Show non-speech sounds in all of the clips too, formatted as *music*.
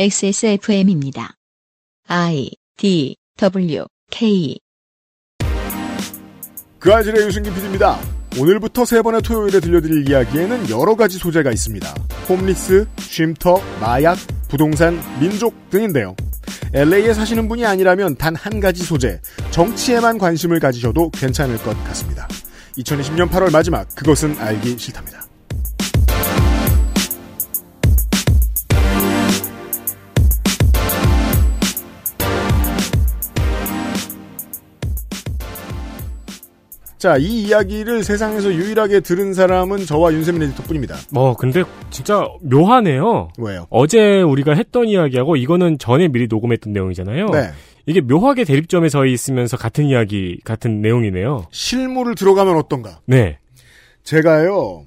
XSFM입니다. I D W K 그 아실의 유승균 PD입니다. 오늘부터 세 번의 토요일에 들려드릴 이야기에는 여러 가지 소재가 있습니다. 홈리스, 쉼터, 마약, 부동산, 민족 등인데요. LA에 사시는 분이 아니라면 단 한 가지 소재, 정치에만 관심을 가지셔도 괜찮을 것 같습니다. 2020년 8월 마지막, 그것은 알기 싫답니다. 자, 이 이야기를 세상에서 유일하게 들은 사람은 저와 윤세민 에디터뿐입니다. 뭐 근데 진짜 묘하네요. 왜요? 어제 우리가 했던 이야기하고 이거는 전에 미리 녹음했던 내용이잖아요. 네. 이게 묘하게 대립점에 서 있으면서 같은 이야기, 같은 내용이네요. 실무를 들어가면 어떤가? 네. 제가요,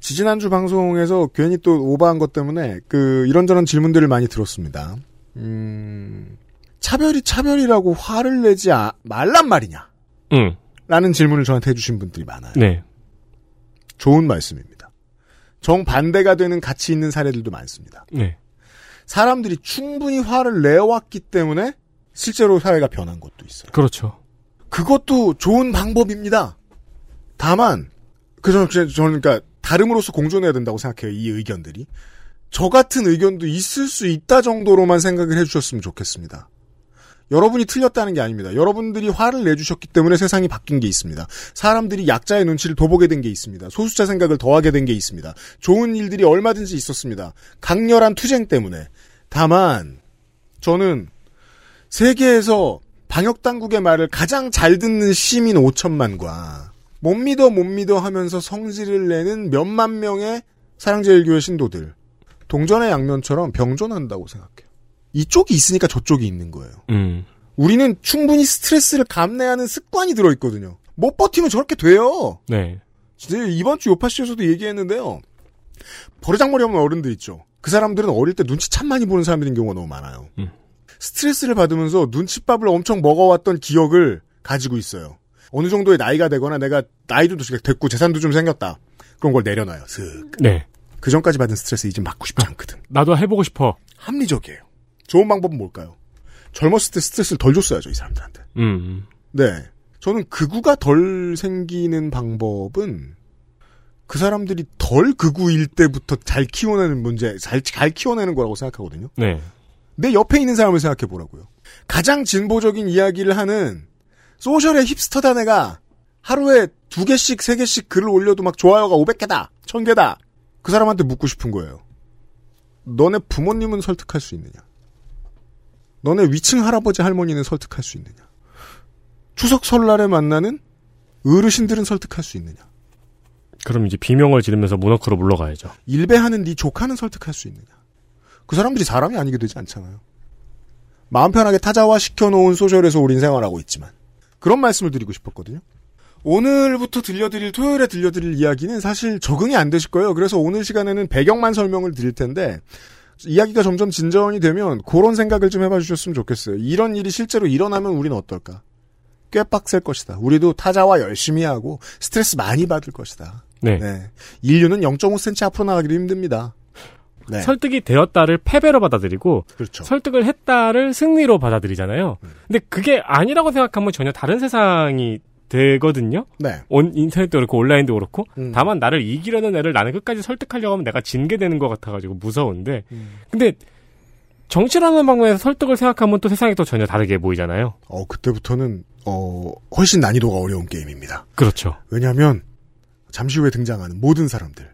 지지난주 방송에서 괜히 또 오버한 것 때문에 그 이런저런 질문들을 많이 들었습니다. 음, 차별이 차별이라고 화를 내지 아- 말란 말이냐? 응. 라는 질문을 저한테 해주신 분들이 많아요. 네. 좋은 말씀입니다. 정반대가 되는 가치 있는 사례들도 많습니다. 네. 사람들이 충분히 화를 내왔기 때문에 실제로 사회가 변한 것도 있어요. 그렇죠. 그것도 좋은 방법입니다. 다만, 그, 저는, 저는 그러니까, 다름으로써 공존해야 된다고 생각해요, 이 의견들이. 저 같은 의견도 있을 수 있다 정도로만 생각을 해주셨으면 좋겠습니다. 여러분이 틀렸다는 게 아닙니다. 여러분들이 화를 내주셨기 때문에 세상이 바뀐 게 있습니다. 사람들이 약자의 눈치를 둬보게 된 게 있습니다. 소수자 생각을 더하게 된 게 있습니다. 좋은 일들이 얼마든지 있었습니다. 강렬한 투쟁 때문에. 다만, 저는 세계에서 방역당국의 말을 가장 잘 듣는 시민 5천만과 못 믿어 못 믿어 하면서 성질을 내는 몇만 명의 사랑제일교회 신도들 동전의 양면처럼 병존한다고 생각해요. 이쪽이 있으니까 저쪽이 있는 거예요. 음. 우리는 충분히 스트레스를 감내하는 습관이 들어있거든요. 못 버티면 저렇게 돼요. 네. 진짜 이번 주 요파씨에서도 얘기했는데요. 버르장머리 없는 어른들 있죠. 그 사람들은 어릴 때 눈치 참 많이 보는 사람들인 경우가 너무 많아요. 음. 스트레스를 받으면서 눈칫밥을 엄청 먹어왔던 기억을 가지고 있어요. 어느 정도의 나이가 되거나 내가 나이도 좀 됐고 재산도 좀 생겼다. 그런 걸 내려놔요. 슥. 네. 그 전까지 받은 스트레스 이제 받고 싶지 않거든. 나도 해보고 싶어. 합리적이에요. 좋은 방법은 뭘까요? 젊었을 때 스트레스를 덜 줬어야죠, 이 사람들한테. 음. 네. 저는 극우가 덜 생기는 방법은 그 사람들이 덜 극우일 때부터 잘 키워내는 문제, 잘, 잘 키워내는 거라고 생각하거든요. 네. 내 옆에 있는 사람을 생각해 보라고요. 가장 진보적인 이야기를 하는 소셜의 힙스터단 애가 하루에 두 개씩, 세 개씩 글을 올려도 막 좋아요가 500개다, 1000개다. 그 사람한테 묻고 싶은 거예요. 너네 부모님은 설득할 수 있느냐? 너네 위층 할아버지 할머니는 설득할 수 있느냐? 추석 설날에 만나는 어르신들은 설득할 수 있느냐? 그럼 이제 비명을 지르면서 문어크로 물러가야죠. 일배하는 네 조카는 설득할 수 있느냐? 그 사람들이 사람이 아니게 되지 않잖아요. 마음 편하게 타자화 시켜놓은 소셜에서 우린 생활하고 있지만 그런 말씀을 드리고 싶었거든요. 오늘부터 들려드릴 토요일에 들려드릴 이야기는 사실 적응이 안 되실 거예요. 그래서 오늘 시간에는 배경만 설명을 드릴 텐데 이야기가 점점 진전이 되면 그런 생각을 좀 해봐 주셨으면 좋겠어요. 이런 일이 실제로 일어나면 우리는 어떨까? 꽤 빡셀 것이다. 우리도 타자화 열심히 하고 스트레스 많이 받을 것이다. 네. 네. 인류는 0.5cm 앞으로 나가기도 힘듭니다. 네. 설득이 되었다를 패배로 받아들이고 그렇죠. 설득을 했다를 승리로 받아들이잖아요. 근데 그게 아니라고 생각하면 전혀 다른 세상이 되거든요. 네. 온 인터넷도 그렇고 온라인도 그렇고 음. 다만 나를 이기려는 애를 나는 끝까지 설득하려고 하면 내가 진게 되는 것 같아가지고 무서운데 음. 근데 정치라는 방면에서 설득을 생각하면 또 세상이 또 전혀 다르게 보이잖아요. 어, 그때부터는, 어, 훨씬 난이도가 어려운 게임입니다. 그렇죠. 왜냐하면, 잠시 후에 등장하는 모든 사람들,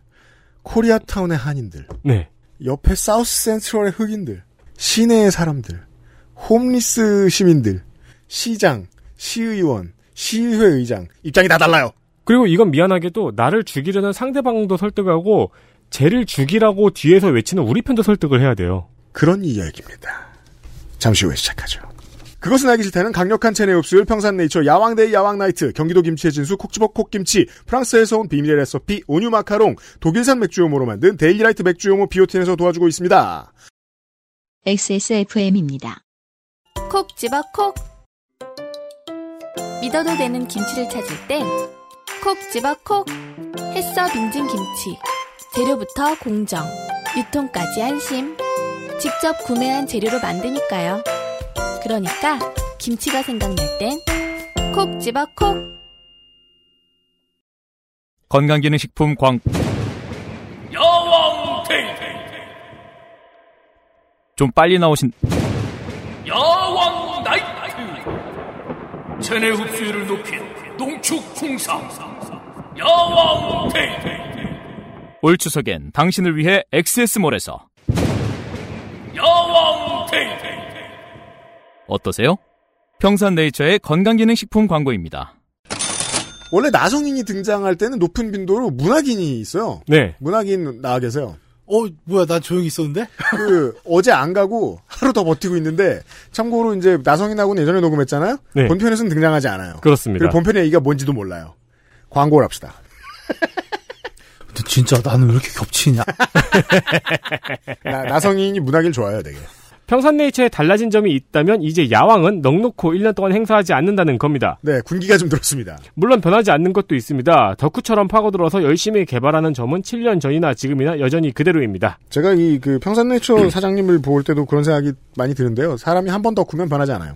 코리아타운의 한인들, 네. 옆에 사우스 센트럴의 흑인들, 시내의 사람들, 홈리스 시민들, 시장, 시의원, 시의회 의장, 입장이 다 달라요. 그리고 이건 미안하게도 나를 죽이려는 상대방도 설득하고 쟤를 죽이라고 뒤에서 외치는 우리 편도 설득을 해야 돼요. 그런 이야기입니다. 잠시 후에 시작하죠. 그것은 알기 싫다는 강력한 체내 흡수율 평산네이처 야왕데이 야왕나이트 경기도 김치의 진수 콕지버 콕김치 프랑스에서 온 비밀의 레시피 오뉴 마카롱 독일산 맥주효모로 만든 데일리라이트 맥주효모 비오틴에서 도와주고 있습니다. XSFM입니다. 콕 집어 콕 믿어도 되는 김치를 찾을 땐 콕 집어 콕 햇서 빙진 김치 재료부터 공정 유통까지 안심 직접 구매한 재료로 만드니까요. 그러니까 김치가 생각날 땐 콕 집어 콕. 건강기능식품 광 야왕 테이테 좀 빨리 나오신 나이트 체내 흡수율을 높인 농축 홍삼 야왕 테이테 올 추석엔 당신을 위해 엑세스몰에서 야왕 테이테 어떠세요? 평산네이처의 건강기능식품 광고입니다. 원래 나성인이 등장할 때는 높은 빈도로 문학인이 있어요. 네. 문학인 나와 계세요. 어, 뭐야, 난 조용히 있었는데? *laughs* 그 어제 안 가고 하루 더 버티고 있는데 참고로 이제 나성인하고는 예전에 녹음했잖아요. 네. 본편에서는 등장하지 않아요. 그렇습니다. 그리고 본편의 얘기가 뭔지도 몰라요. 광고를 합시다. *laughs* 근데 진짜 나는 왜 이렇게 겹치냐? *laughs* 나, 나성인이 문학일 좋아해요, 되게. 평산네이처에 달라진 점이 있다면 이제 야왕은 넉넉고 1년 동안 행사하지 않는다는 겁니다. 네, 군기가 좀 들었습니다. 물론 변하지 않는 것도 있습니다. 덕후처럼 파고들어서 열심히 개발하는 점은 7년 전이나 지금이나 여전히 그대로입니다. 제가 이 그 평산네이처 *clears throat* 사장님을 볼 때도 그런 생각이 많이 드는데요. 사람이 한 번 더 구면 변하지 않아요.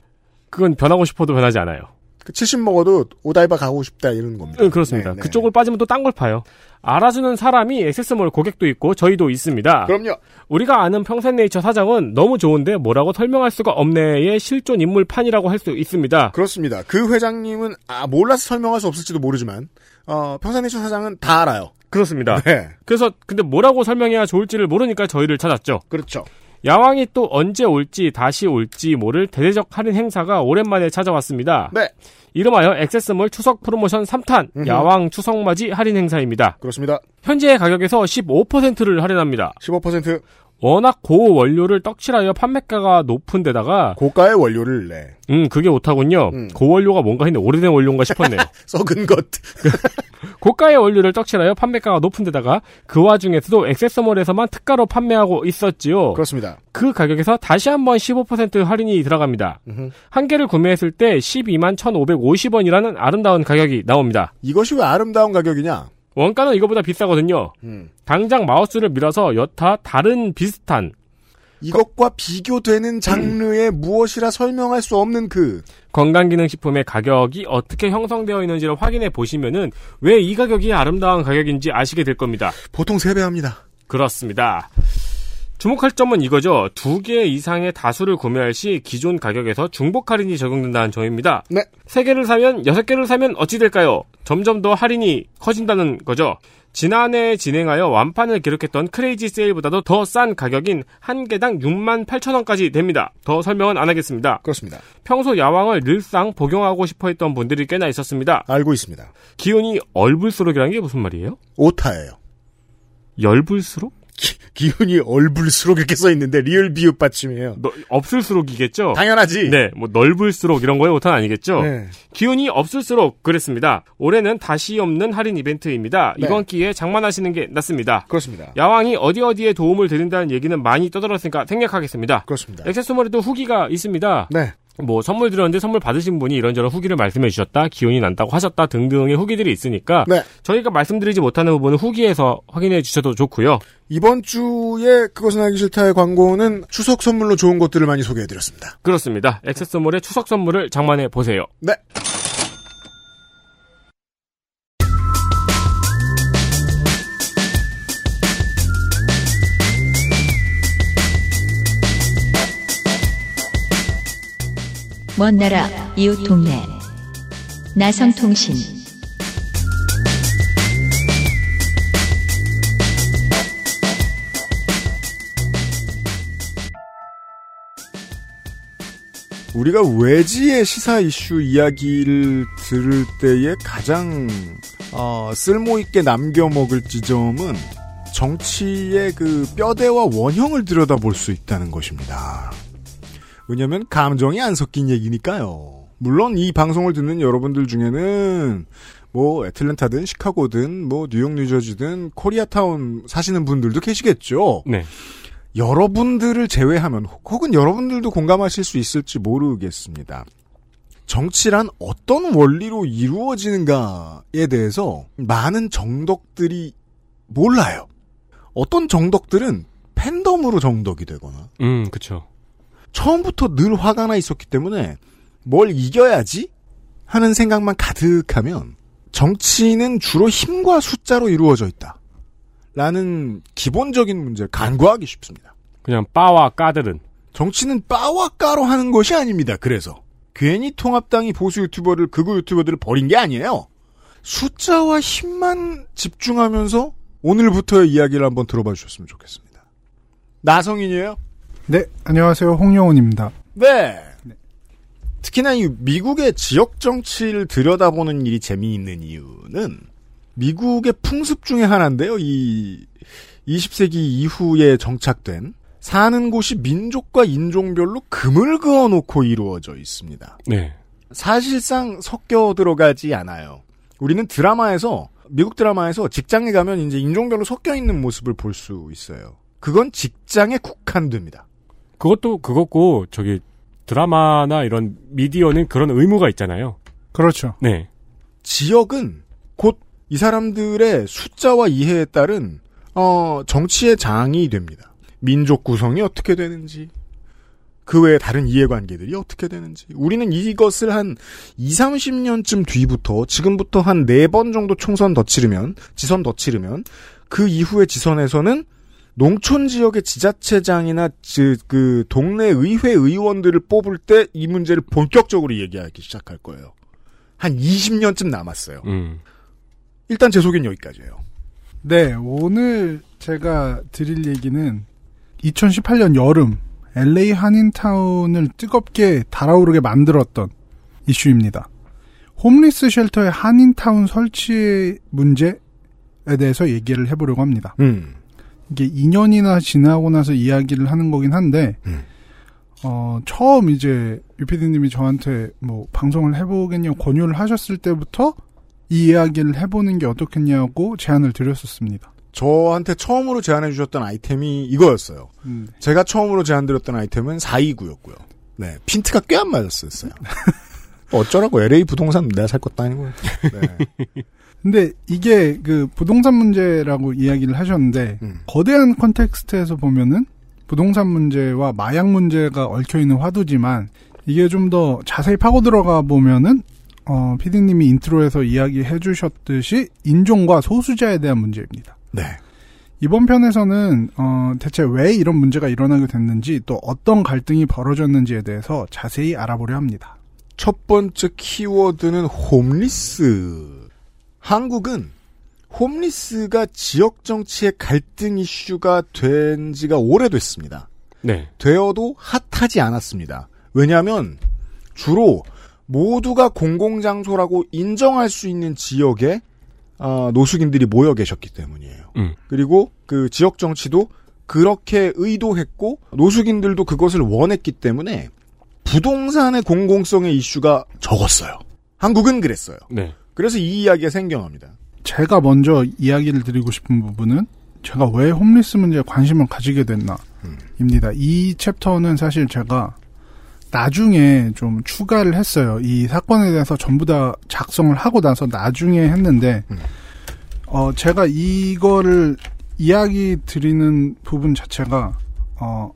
그건 변하고 싶어도 변하지 않아요. 그70 먹어도 오다이바 가고 싶다 이런 겁니다. 응, 그렇습니다. 네, 네. 그쪽을 빠지면 또 딴 걸 파요. 알아주는 사람이 액세스몰 고객도 있고 저희도 있습니다. 그럼요. 우리가 아는 평산네이처 사장은 너무 좋은데 뭐라고 설명할 수가 없네의 실존 인물판이라고 할 수 있습니다. 그렇습니다. 그 회장님은 아 몰라서 설명할 수 없을지도 모르지만 어, 평산네이처 사장은 다 알아요. 그렇습니다. 네, 그래서 근데 뭐라고 설명해야 좋을지를 모르니까 저희를 찾았죠. 그렇죠. 야왕이 또 언제 올지 다시 올지 모를 대대적 할인 행사가 오랜만에 찾아왔습니다. 네, 이름하여 액세스몰 추석 프로모션 3탄 음흠. 야왕 추석맞이 할인 행사입니다. 그렇습니다. 현재 가격에서 15%를 할인합니다. 15% 워낙 고 원료를 떡칠하여 판매가가 높은 데다가 고가의 원료를 내 음 그게 오타군요. 음. 고 원료가 뭔가 했는데 오래된 원료인가 싶었네요. *laughs* 썩은 것. *laughs* 고가의 원료를 떡칠하여 판매가가 높은 데다가 그 와중에서도 액세서몰에서만 특가로 판매하고 있었지요. 그렇습니다. 그 가격에서 다시 한번 15% 할인이 들어갑니다. 음흠. 한 개를 구매했을 때 12만 1,550원이라는 아름다운 가격이 나옵니다. 이것이 왜 아름다운 가격이냐? 원가는 이거보다 비싸거든요. 음. 당장 마우스를 밀어서 여타 다른 비슷한 이것과 비교되는 장르의 무엇이라 설명할 수 없는 그 건강기능식품의 가격이 어떻게 형성되어 있는지를 확인해 보시면은 왜 이 가격이 아름다운 가격인지 아시게 될 겁니다. 보통 3배 합니다. 그렇습니다. 주목할 점은 이거죠. 두 개 이상의 다수를 구매할 시 기존 가격에서 중복 할인이 적용된다는 점입니다. 네. 세 개를 사면 여섯 개를 사면 어찌 될까요? 점점 더 할인이 커진다는 거죠. 지난해 진행하여 완판을 기록했던 크레이지 세일보다도 더 싼 가격인 한 개당 6만 8천 원까지 됩니다. 더 설명은 안 하겠습니다. 그렇습니다. 평소 야왕을 늘상 복용하고 싶어 했던 분들이 꽤나 있었습니다. 알고 있습니다. 기운이 얼불수록이라는 게 무슨 말이에요? 오타예요. 열불수록? 기 운이 얼불수록 이렇게 써 있는데 리을 비읍 받침이에요. 너- 없을수록이겠죠? 당연하지. 네, 뭐 넓을수록 이런 거에 오타는 아니겠죠? 네. 기운이 없을수록 그랬습니다. 올해는 다시 없는 할인 이벤트입니다. 네. 이번 기회에 장만하시는 게 낫습니다. 그렇습니다. 야왕이 어디 어디에 도움을 드린다는 얘기는 많이 떠들었으니까 생략하겠습니다. 그렇습니다. 액세서몰에도 후기가 있습니다. 네. 뭐 선물 드렸는데 선물 받으신 분이 이런저런 후기를 말씀해 주셨다, 기운이 난다고 하셨다 등등의 후기들이 있으니까 네. 저희가 말씀드리지 못하는 부분은 후기에서 확인해 주셔도 좋고요. 이번 주에 그것은 알기 싫다의 광고는 추석 선물로 좋은 것들을 많이 소개해 드렸습니다. 그렇습니다. 액세서몰의 추석 선물을 장만해 보세요. 네. 먼 나라 이웃 동네 나성통신 우리가 외지의 시사 이슈 이야기를 들을 때에 가장 어, 쓸모 있게 남겨 먹을 지점은 정치의 그 뼈대와 원형을 들여다볼 수 있다는 것입니다. 왜냐하면 감정이 안 섞인 얘기니까요. 물론 이 방송을 듣는 여러분들 중에는 뭐 애틀랜타든 시카고든 뭐 뉴욕 뉴저지든 코리아타운 사시는 분들도 계시겠죠. 네. 여러분들을 제외하면 혹은 여러분들도 공감하실 수 있을지 모르겠습니다. 정치란 어떤 원리로 이루어지는가에 대해서 많은 정덕들이 몰라요. 어떤 정덕들은 팬덤으로 정덕이 되거나 음, 그쵸. 처음부터 늘 화가 나 있었기 때문에 뭘 이겨야지 하는 생각만 가득하면 정치는 주로 힘과 숫자로 이루어져 있다. 라는 기본적인 문제를 간과하기 쉽습니다. 그냥 빠와 까들은. 정치는 빠와 까로 하는 것이 아닙니다. 그래서 괜히 통합당이 보수 유튜버를 극우 유튜버들을 버린 게 아니에요. 숫자와 힘만 집중하면서 오늘부터의 이야기를 한번 들어봐 주셨으면 좋겠습니다. 나성인이에요? 네, 안녕하세요. 홍영훈입니다. 네. 특히나 이 미국의 지역 정치를 들여다보는 일이 재미있는 이유는 미국의 풍습 중에 하나인데요. 이 20세기 이후에 정착된 사는 곳이 민족과 인종별로 금을 그어놓고 이루어져 있습니다. 네. 사실상 섞여 들어가지 않아요. 우리는 드라마에서 미국 드라마에서 직장에 가면 이제 인종별로 섞여 있는 모습을 볼 수 있어요. 그건 직장에 국한됩니다. 그것도 그것고 저기 드라마나 이런 미디어는 그런 의무가 있잖아요. 그렇죠. 네. 지역은 곧 이 사람들의 숫자와 이해에 따른 어, 정치의 장이 됩니다. 민족 구성이 어떻게 되는지, 그 외에 다른 이해관계들이 어떻게 되는지. 우리는 이것을 한 2, 30년쯤 뒤부터, 지금부터 한 4번 정도 총선 더 치르면, 지선 더 치르면, 그 이후의 지선에서는 농촌 지역의 지자체장이나 그, 그 동네 의회 의원들을 뽑을 때 이 문제를 본격적으로 얘기하기 시작할 거예요. 한 20년쯤 남았어요. 음. 일단 제 소개는 여기까지예요. 네, 오늘 제가 드릴 얘기는 2018년 여름 LA 한인타운을 뜨겁게 달아오르게 만들었던 이슈입니다. 홈리스 쉘터의 한인타운 설치 문제에 대해서 얘기를 해보려고 합니다. 음. 이게 2년이나 지나고 나서 이야기를 하는 거긴 한데, 음. 어, 처음 이제 유피디님이 저한테 뭐 방송을 해보겠냐고 권유를 하셨을 때부터 이 이야기를 해보는 게 어떻겠냐고 제안을 드렸었습니다. 저한테 처음으로 제안해 주셨던 아이템이 이거였어요. 음, 제가 처음으로 제안드렸던 아이템은 429였고요. 네. 핀트가 꽤 안 맞았었어요. *laughs* 어쩌라고 LA 부동산 내가 살 것도 아니고. 네. *laughs* 근데 이게 그 부동산 문제라고 이야기를 하셨는데 음. 거대한 컨텍스트에서 보면은 부동산 문제와 마약 문제가 얽혀 있는 화두지만 이게 좀 더 자세히 파고 들어가 보면은 어 피디님이 인트로에서 이야기해 주셨듯이 인종과 소수자에 대한 문제입니다. 네. 이번 편에서는 어 대체 왜 이런 문제가 일어나게 됐는지 또 어떤 갈등이 벌어졌는지에 대해서 자세히 알아보려 합니다. 첫 번째 키워드는 홈리스. 한국은 홈리스가 지역 정치의 갈등 이슈가 된 지가 오래됐습니다. 네. 되어도 핫하지 않았습니다. 왜냐하면 주로 모두가 공공장소라고 인정할 수 있는 지역에 아, 노숙인들이 모여 계셨기 때문이에요. 음. 그리고 그 지역 정치도 그렇게 의도했고 노숙인들도 그것을 원했기 때문에 부동산의 공공성의 이슈가 적었어요. 한국은 그랬어요. 네. 그래서 이 이야기가 생겨납니다. 제가 먼저 이야기를 드리고 싶은 부분은 제가 왜 홈리스 문제에 관심을 가지게 됐나입니다. 이 챕터는 사실 제가 나중에 좀 추가를 했어요. 이 사건에 대해서 전부 다 작성을 하고 나서 나중에 했는데, 음. 어, 제가 이거를 이야기 드리는 부분 자체가, 어,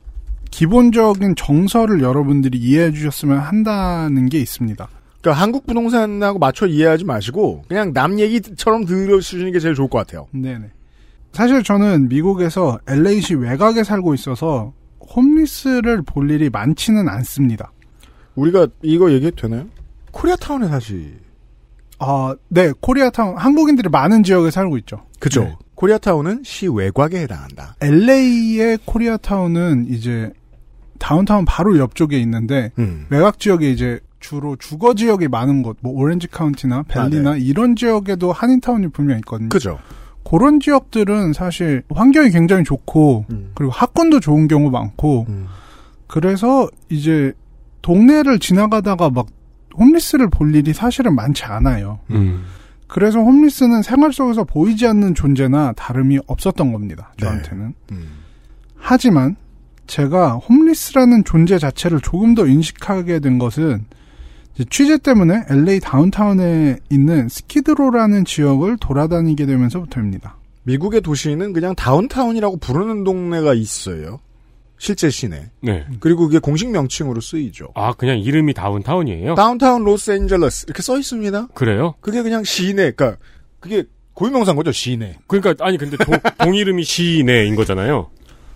기본적인 정서를 여러분들이 이해해 주셨으면 한다는 게 있습니다. 그러니까 한국 부동산하고 맞춰 이해하지 마시고 그냥 남 얘기처럼 들으시는 게 제일 좋을 것 같아요. 네네. 사실 저는 미국에서 LA시 외곽에 살고 있어서 홈리스를 볼 일이 많지는 않습니다. 우리가 이거 얘기해도 되나요? 코리아타운에 사시. 아, 네, 코리아타운, 한국인들이 많은 지역에 살고 있죠. 그죠? 네. 코리아타운은 시 외곽에 해당한다. LA의 코리아타운은 이제 다운타운 바로 옆쪽에 있는데 음. 외곽 지역에 이제 주로 주거 지역이 많은 곳, 뭐 오렌지 카운티나 벨리나 이런 지역에도 한인타운이 분명 있거든요. 그죠? 그런 지역들은 사실 환경이 굉장히 좋고 음. 그리고 학군도 좋은 경우 많고 음. 그래서 이제 동네를 지나가다가 막 홈리스를 볼 일이 사실은 많지 않아요. 음. 그래서 홈리스는 생활 속에서 보이지 않는 존재나 다름이 없었던 겁니다. 저한테는. 음. 하지만 제가 홈리스라는 존재 자체를 조금 더 인식하게 된 것은 취재 때문에 LA 다운타운에 있는 스키드로라는 지역을 돌아다니게 되면서부터입니다. 미국의 도시는 그냥 다운타운이라고 부르는 동네가 있어요. 실제 시내. 네. 그리고 그게 공식 명칭으로 쓰이죠. 아, 그냥 이름이 다운타운이에요? 다운타운 로스앤젤레스 이렇게 써 있습니다. 그래요? 그게 그냥 시내, 그러니까 그게 고유명사인 거죠 시내. 그러니까 아니 근데 동, 동 이름이 시내인 거잖아요.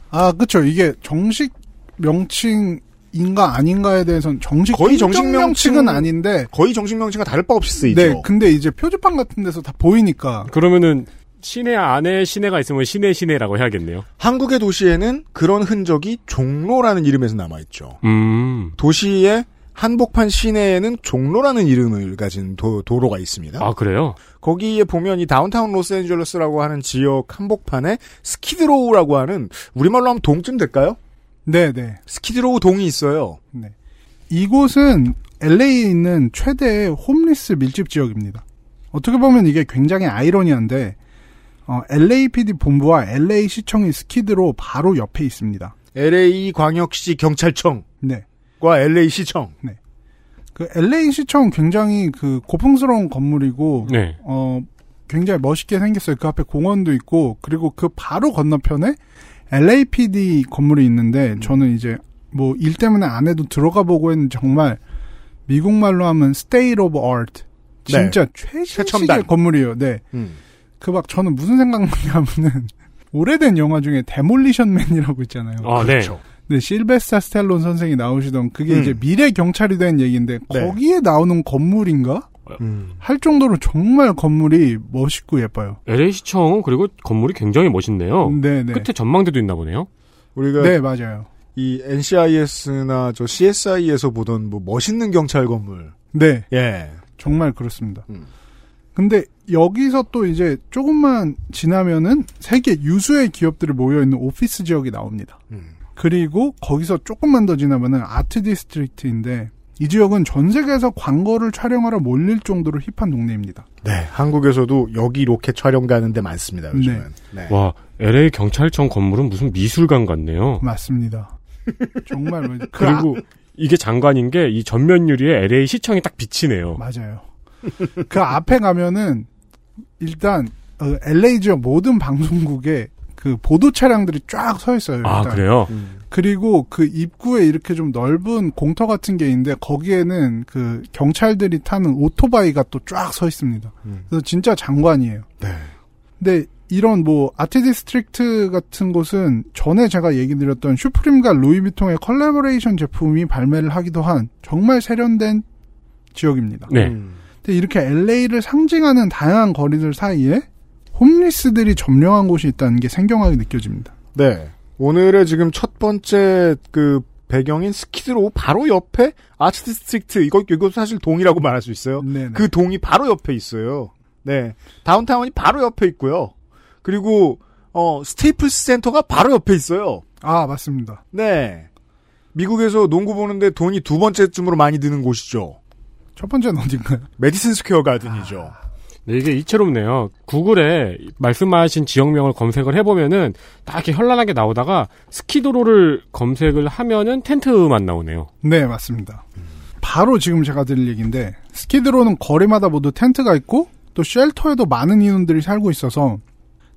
아, 그쵸. 이게 정식 명칭 인가 아닌가에 대해서는 정식 거의 정식 명칭은 아닌데 거의 정식 명칭과 다를 바 없이 쓰이죠. 네, 근데 이제 표지판 같은 데서 다 보이니까 그러면은 시내 안에 시내가 있으면 시내 시내라고 해야겠네요. 한국의 도시에는 그런 흔적이 종로라는 이름에서 남아 있죠. 음. 도시의 한복판 시내에는 종로라는 이름을 가진 도, 도로가 있습니다. 아, 그래요? 거기에 보면 이 다운타운 로스앤젤레스라고 하는 지역 한복판에 스키드로우라고 하는 우리말로 하면 동쯤 될까요? 네, 네. 스키드로우 동이 있어요. 네. 이곳은 LA에 있는 최대 홈리스 밀집 지역입니다. 어떻게 보면 이게 굉장히 아이러니한데 어, LAPD 본부와 LA 시청이 스키드로 바로 옆에 있습니다. LA 광역시 경찰청과 네. LA 시청. 그 LA 시청 굉장히 그 고풍스러운 건물이고 네. 어 굉장히 멋있게 생겼어요. 그 앞에 공원도 있고 그리고 그 바로 건너편에 LAPD 건물이 있는데 저는 이제 뭐 일 때문에 안 해도 들어가 보고 했는데 정말 미국 말로 하면 state of art 진짜 최신식의 최첨단. 건물이에요. 네. 음. 그막 저는 무슨 생각나냐면은 *laughs* 오래된 영화 중에 데몰리션 맨이라고 있잖아요. 아, 네. 그렇죠. 네, 실베스타 스텔론 선생이 나오시던 그게 음. 이제 미래 경찰이 된 얘기인데 네. 거기에 나오는 건물인가 음. 할 정도로 정말 건물이 멋있고 예뻐요. LA 시청은 그리고 건물이 굉장히 멋있네요. 네, 네. 끝에 전망대도 있나 보네요. 우리가 네, 맞아요. 이 NCIS나 저 CSI에서 보던 뭐 멋있는 경찰 건물. 네, 예. 정말 그렇습니다. 음. 근데 여기서 또 이제 조금만 지나면은 세계 유수의 기업들이 모여 있는 오피스 지역이 나옵니다. 음. 그리고 거기서 조금만 더 지나면은 아트 디스트릭트인데 이 지역은 전 세계에서 광고를 촬영하러 몰릴 정도로 힙한 동네입니다. 네. 한국에서도 여기 로켓 촬영 가는 데 많습니다. 요즘은. 네. 와, LA 경찰청 건물은 무슨 미술관 같네요. 맞습니다. 정말 뭐- 그 아- 그리고 이게 장관인 게 이 전면 유리에 LA 시청이 딱 비치네요. 맞아요. 그 앞에 가면은 일단 어, LA 지역 모든 방송국에 그 보도 차량들이 쫙 서 있어요. 아, 일단. 그래요? 음. 그리고 그 입구에 이렇게 좀 넓은 공터 같은 게 있는데 거기에는 그 경찰들이 타는 오토바이가 또 쫙 서 있습니다. 음. 그래서 진짜 장관이에요. 네. 근데 이런 뭐 아트 디스트릭트 같은 곳은 전에 제가 얘기 드렸던 슈프림과 루이비통의 컬래버레이션 제품이 발매를 하기도 한 정말 세련된 지역입니다. 네. 음. 근데 이렇게 LA를 상징하는 다양한 거리들 사이에 홈리스들이 점령한 곳이 있다는 게 생경하게 느껴집니다. 네. 오늘의 지금 첫 번째 그 배경인 스키드로 바로 옆에 아트 디스트릭트 이거 이거 사실 동이라고 말할 수 있어요. 네네. 그 동이 바로 옆에 있어요. 네. 다운타운이 바로 옆에 있고요. 그리고 어 스테이플스 센터가 바로 옆에 있어요. 아 맞습니다. 네. 미국에서 농구 보는데 돈이 두 번째쯤으로 많이 드는 곳이죠. 첫 번째는 어딘가요? 메디슨 스퀘어 가든이죠. 네, 이게 이채롭네요. 구글에 말씀하신 지역명을 검색을 해보면은 딱 이렇게 현란하게 나오다가 스키드로를 검색을 하면은 텐트만 나오네요. 네 맞습니다. 바로 지금 제가 드릴 얘기인데 스키드로는 거리마다 모두 텐트가 있고 또 쉘터에도 많은 인원들이 살고 있어서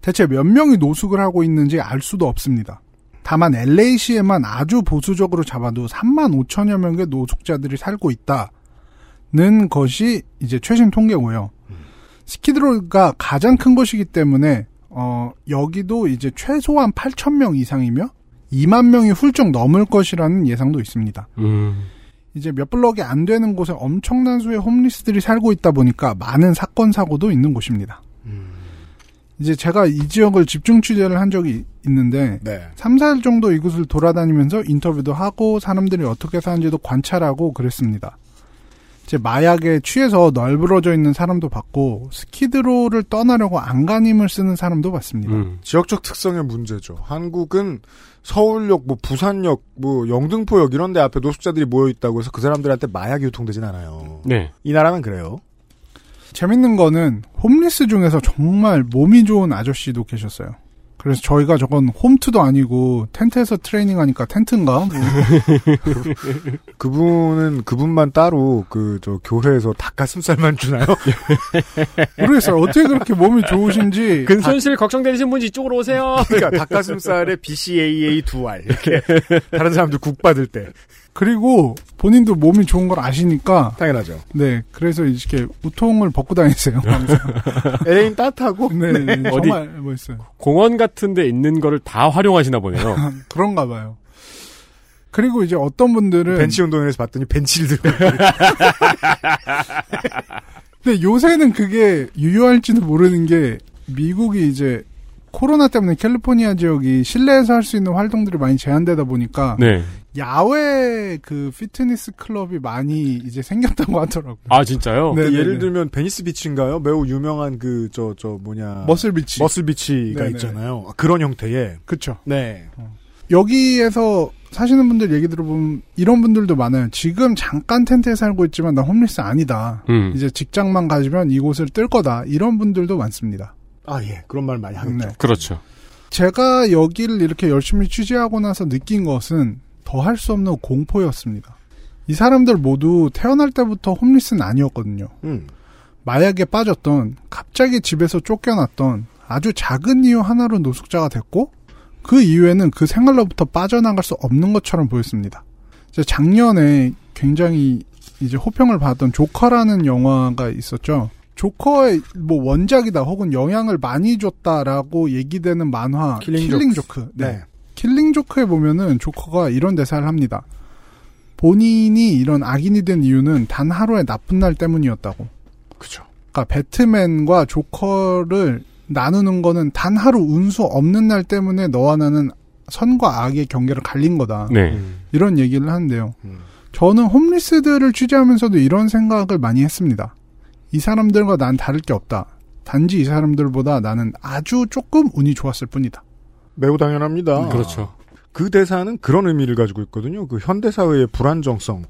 대체 몇 명이 노숙을 하고 있는지 알 수도 없습니다. 다만 LA시에만 아주 보수적으로 잡아도 3만 5천여 명의 노숙자들이 살고 있다는 것이 이제 최신 통계고요. 스키드로가 가장 큰 곳이기 때문에 어, 여기도 이제 최소한 8천 명 이상이며 2만 명이 훌쩍 넘을 것이라는 예상도 있습니다. 음, 이제 몇 블럭이 안 되는 곳에 엄청난 수의 홈리스들이 살고 있다 보니까 많은 사건 사고도 있는 곳입니다. 이제 제가 이 지역을 집중 취재를 한 적이 있는데 네. 3, 4일 정도 이곳을 돌아다니면서 인터뷰도 하고 사람들이 어떻게 사는지도 관찰하고 그랬습니다. 이제 마약에 취해서 널브러져 있는 사람도 봤고 스키드로를 떠나려고 안간힘을 쓰는 사람도 봤습니다. 음. 지역적 특성의 문제죠. 한국은 서울역, 뭐 부산역, 뭐 영등포역 이런 데 앞에 노숙자들이 모여 있다고 해서 그 사람들한테 마약이 유통되진 않아요. 네. 이 나라는 그래요. 재밌는 거는 홈리스 중에서 정말 몸이 좋은 아저씨도 계셨어요. 그래서 저희가 저건 홈트도 아니고 텐트에서 트레이닝 하니까 텐트인가? 뭐 *laughs* 그분은 그분만 따로 그 저 교회에서 닭가슴살만 주나요? *laughs* 모르겠어요. 어떻게 그렇게 몸이 좋으신지 근손실 걱정되시는 분이 이쪽으로 오세요. 그러니까 닭가슴살에 BCAA 두 알 이렇게 다른 사람들 국 받을 때 그리고 본인도 몸이 좋은 걸 아시니까 당연하죠. 네 그래서 이렇게 우통을 벗고 다니세요. *laughs* 항상. LA는 따뜻하고 네, 네, 어디- 정말 멋있어요. 공원 같은 데 있는 거를 다 활용하시나 보네요. *laughs* 그런가 봐요. 그리고 이제 어떤 분들은 벤치 운동회에서 봤더니 벤치를 들고 *laughs* 근데 요새는 그게 유효할지도 모르는 게 미국이 이제 코로나 때문에 캘리포니아 지역이 실내에서 할 수 있는 활동들이 많이 제한되다 보니까 네. 야외 그 피트니스 클럽이 많이 이제 생겼다고 하더라고요. 아, 진짜요? 네, 네, 예를 네. 들면 베니스 비치인가요? 매우 유명한 그저저 뭐냐 머슬 비치. 머슬 비치가 네네. 있잖아요. 그런 형태의 그쵸. 네. 여기에서 사시는 분들 얘기 들어보면 이런 분들도 많아요. 지금 잠깐 텐트에 살고 있지만 나 홈리스 아니다. 음. 이제 직장만 가지면 이곳을 뜰 거다. 이런 분들도 많습니다. 아 예. 그런 말 많이 하겠죠. 네. 그렇죠. 제가 여기를 이렇게 열심히 취재하고 나서 느낀 것은 더 할 수 없는 공포였습니다. 이 사람들 모두 태어날 때부터 홈리스는 아니었거든요. 음. 마약에 빠졌던, 갑자기 집에서 쫓겨났던 아주 작은 이유 하나로 노숙자가 됐고, 그 이후에는 그 생활로부터 빠져나갈 수 없는 것처럼 보였습니다. 작년에 굉장히 이제 호평을 받았던 조커라는 영화가 있었죠. 조커의 뭐 원작이다 혹은 영향을 많이 줬다라고 얘기되는 만화 킬링 킬링, 조크. 조크. 네. 네. 킬링 조크에 보면은 조커가 이런 대사를 합니다. 본인이 이런 악인이 된 이유는 단 하루의 나쁜 날 때문이었다고. 그죠. 그러니까 배트맨과 조커를 나누는 거는 단 하루 운수 없는 날 때문에 너와 나는 선과 악의 경계를 갈린 거다. 네. 이런 얘기를 하는데요. 음. 저는 홈리스들을 취재하면서도 이런 생각을 많이 했습니다. 이 사람들과 난 다를 게 없다. 단지 이 사람들보다 나는 아주 조금 운이 좋았을 뿐이다. 매우 당연합니다. 그렇죠. 그 대사는 그런 의미를 가지고 있거든요. 그 현대 사회의 불안정성.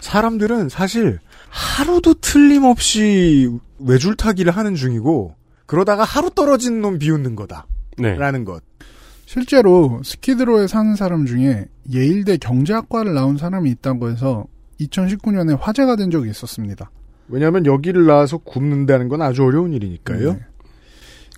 사람들은 사실 하루도 틀림없이 외줄타기를 하는 중이고 그러다가 하루 떨어진 놈 비웃는 거다. 네. 라는 것. 실제로 스키드로에 사는 사람 중에 예일대 경제학과를 나온 사람이 있다고 해서 2019년에 화제가 된 적이 있었습니다. 왜냐하면 여기를 나와서 굶는다는 건 아주 어려운 일이니까요. 네.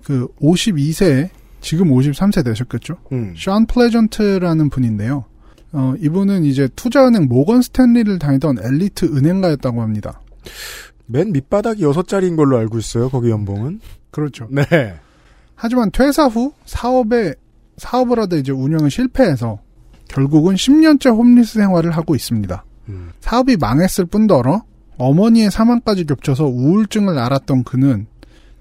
그 52세, 지금 53세 되셨겠죠? 음. 션 플레전트라는 분인데요. 어, 이분은 이제 투자은행 모건 스탠리를 다니던 엘리트 은행가였다고 합니다. 맨 밑바닥이 여섯 자리인 걸로 알고 있어요. 거기 연봉은. 그렇죠. 네. 하지만 퇴사 후 사업에 사업을 하다 이제 운영을 실패해서 결국은 10년째 홈리스 생활을 하고 있습니다. 음. 사업이 망했을 뿐더러 어머니의 사망까지 겹쳐서 우울증을 앓았던 그는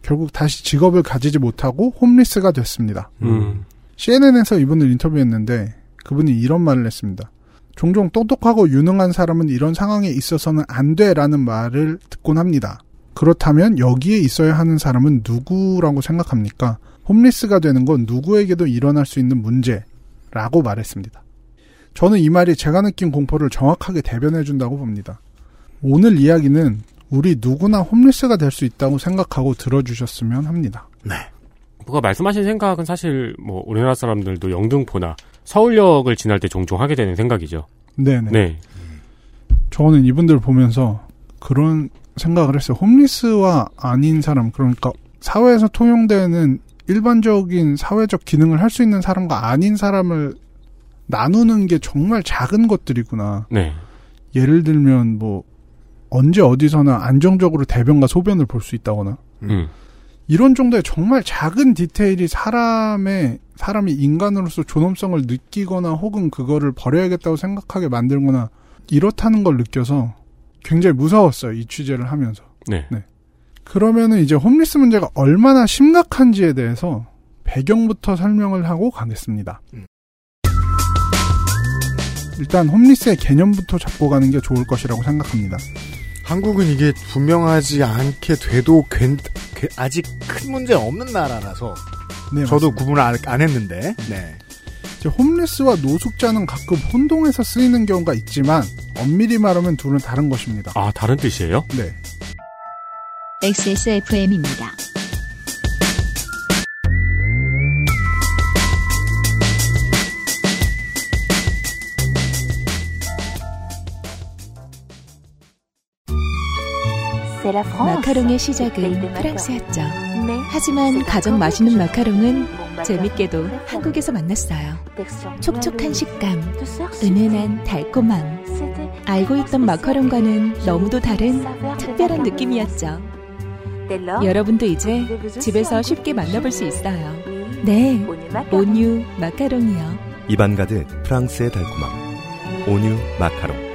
결국 다시 직업을 가지지 못하고 홈리스가 됐습니다. 음. CNN에서 이분을 인터뷰했는데 그분이 이런 말을 했습니다. 종종 똑똑하고 유능한 사람은 이런 상황에 있어서는 안 돼라는 말을 듣곤 합니다. 그렇다면 여기에 있어야 하는 사람은 누구라고 생각합니까? 홈리스가 되는 건 누구에게도 일어날 수 있는 문제라고 말했습니다. 저는 이 말이 제가 느낀 공포를 정확하게 대변해준다고 봅니다. 오늘 이야기는 우리 누구나 홈리스가 될 수 있다고 생각하고 들어주셨으면 합니다. 그거 말씀하신 생각은 사실 뭐 우리나라 사람들도 영등포나 서울역을 지날 때 종종 하게 되는 생각이죠. 네네. 네. 저는 이분들 보면서 그런 생각을 했어요. 홈리스와 아닌 사람, 그러니까 사회에서 통용되는 일반적인 사회적 기능을 할 수 있는 사람과 아닌 사람을 나누는 게 정말 작은 것들이구나. 네. 예를 들면 뭐 언제 어디서나 안정적으로 대변과 소변을 볼 수 있다거나 음. 이런 정도의 정말 작은 디테일이 사람의 사람이 인간으로서 존엄성을 느끼거나 혹은 그거를 버려야겠다고 생각하게 만들거나 이렇다는 걸 느껴서 굉장히 무서웠어요. 이 취재를 하면서. 네. 그러면은 이제 홈리스 문제가 얼마나 심각한지에 대해서 배경부터 설명을 하고 가겠습니다. 음. 일단 홈리스의 개념부터 잡고 가는 게 좋을 것이라고 생각합니다. 한국은 이게 분명하지 않게 돼도 괜, 괜- 아직 큰 문제 없는 나라라서 네, 저도 맞습니다. 구분을 안, 안 했는데 네. 이제 홈리스와 노숙자는 가끔 혼동해서 쓰이는 경우가 있지만 엄밀히 말하면 둘은 다른 것입니다. 아, 다른 뜻이에요? 네. XSFM입니다. 마카롱의 시작은 프랑스였죠. 하지만 가장 맛있는 마카롱은 재밌게도 한국에서 만났어요. 촉촉한 식감, 은은한 달콤함. 알고 있던 마카롱과는 너무도 다른 특별한 느낌이었죠. 여러분도 이제 집에서 쉽게 만나볼 수 있어요. 네, 온유 마카롱이요. 입안 가득 프랑스의 달콤함. 온유 마카롱.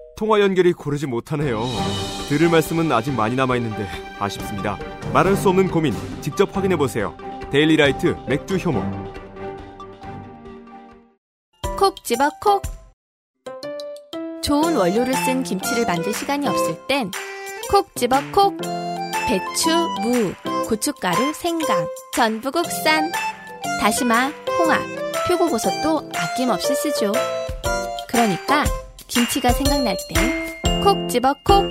통화 연결이 고르지 못하네요. 들을 말씀은 아직 많이 남아있는데 아쉽습니다. 말할 수 없는 고민 직접 확인해보세요. 데일리라이트 맥주 효모. 콕 집어 콕. 좋은 원료를 쓴 김치를 만들 시간이 없을 땐 콕 집어 콕. 배추, 무, 고춧가루, 생강, 전부 국산. 다시마, 홍합, 표고버섯도 아낌없이 쓰죠. 그러니까 김치가 생각날 땐콕 집어 콕.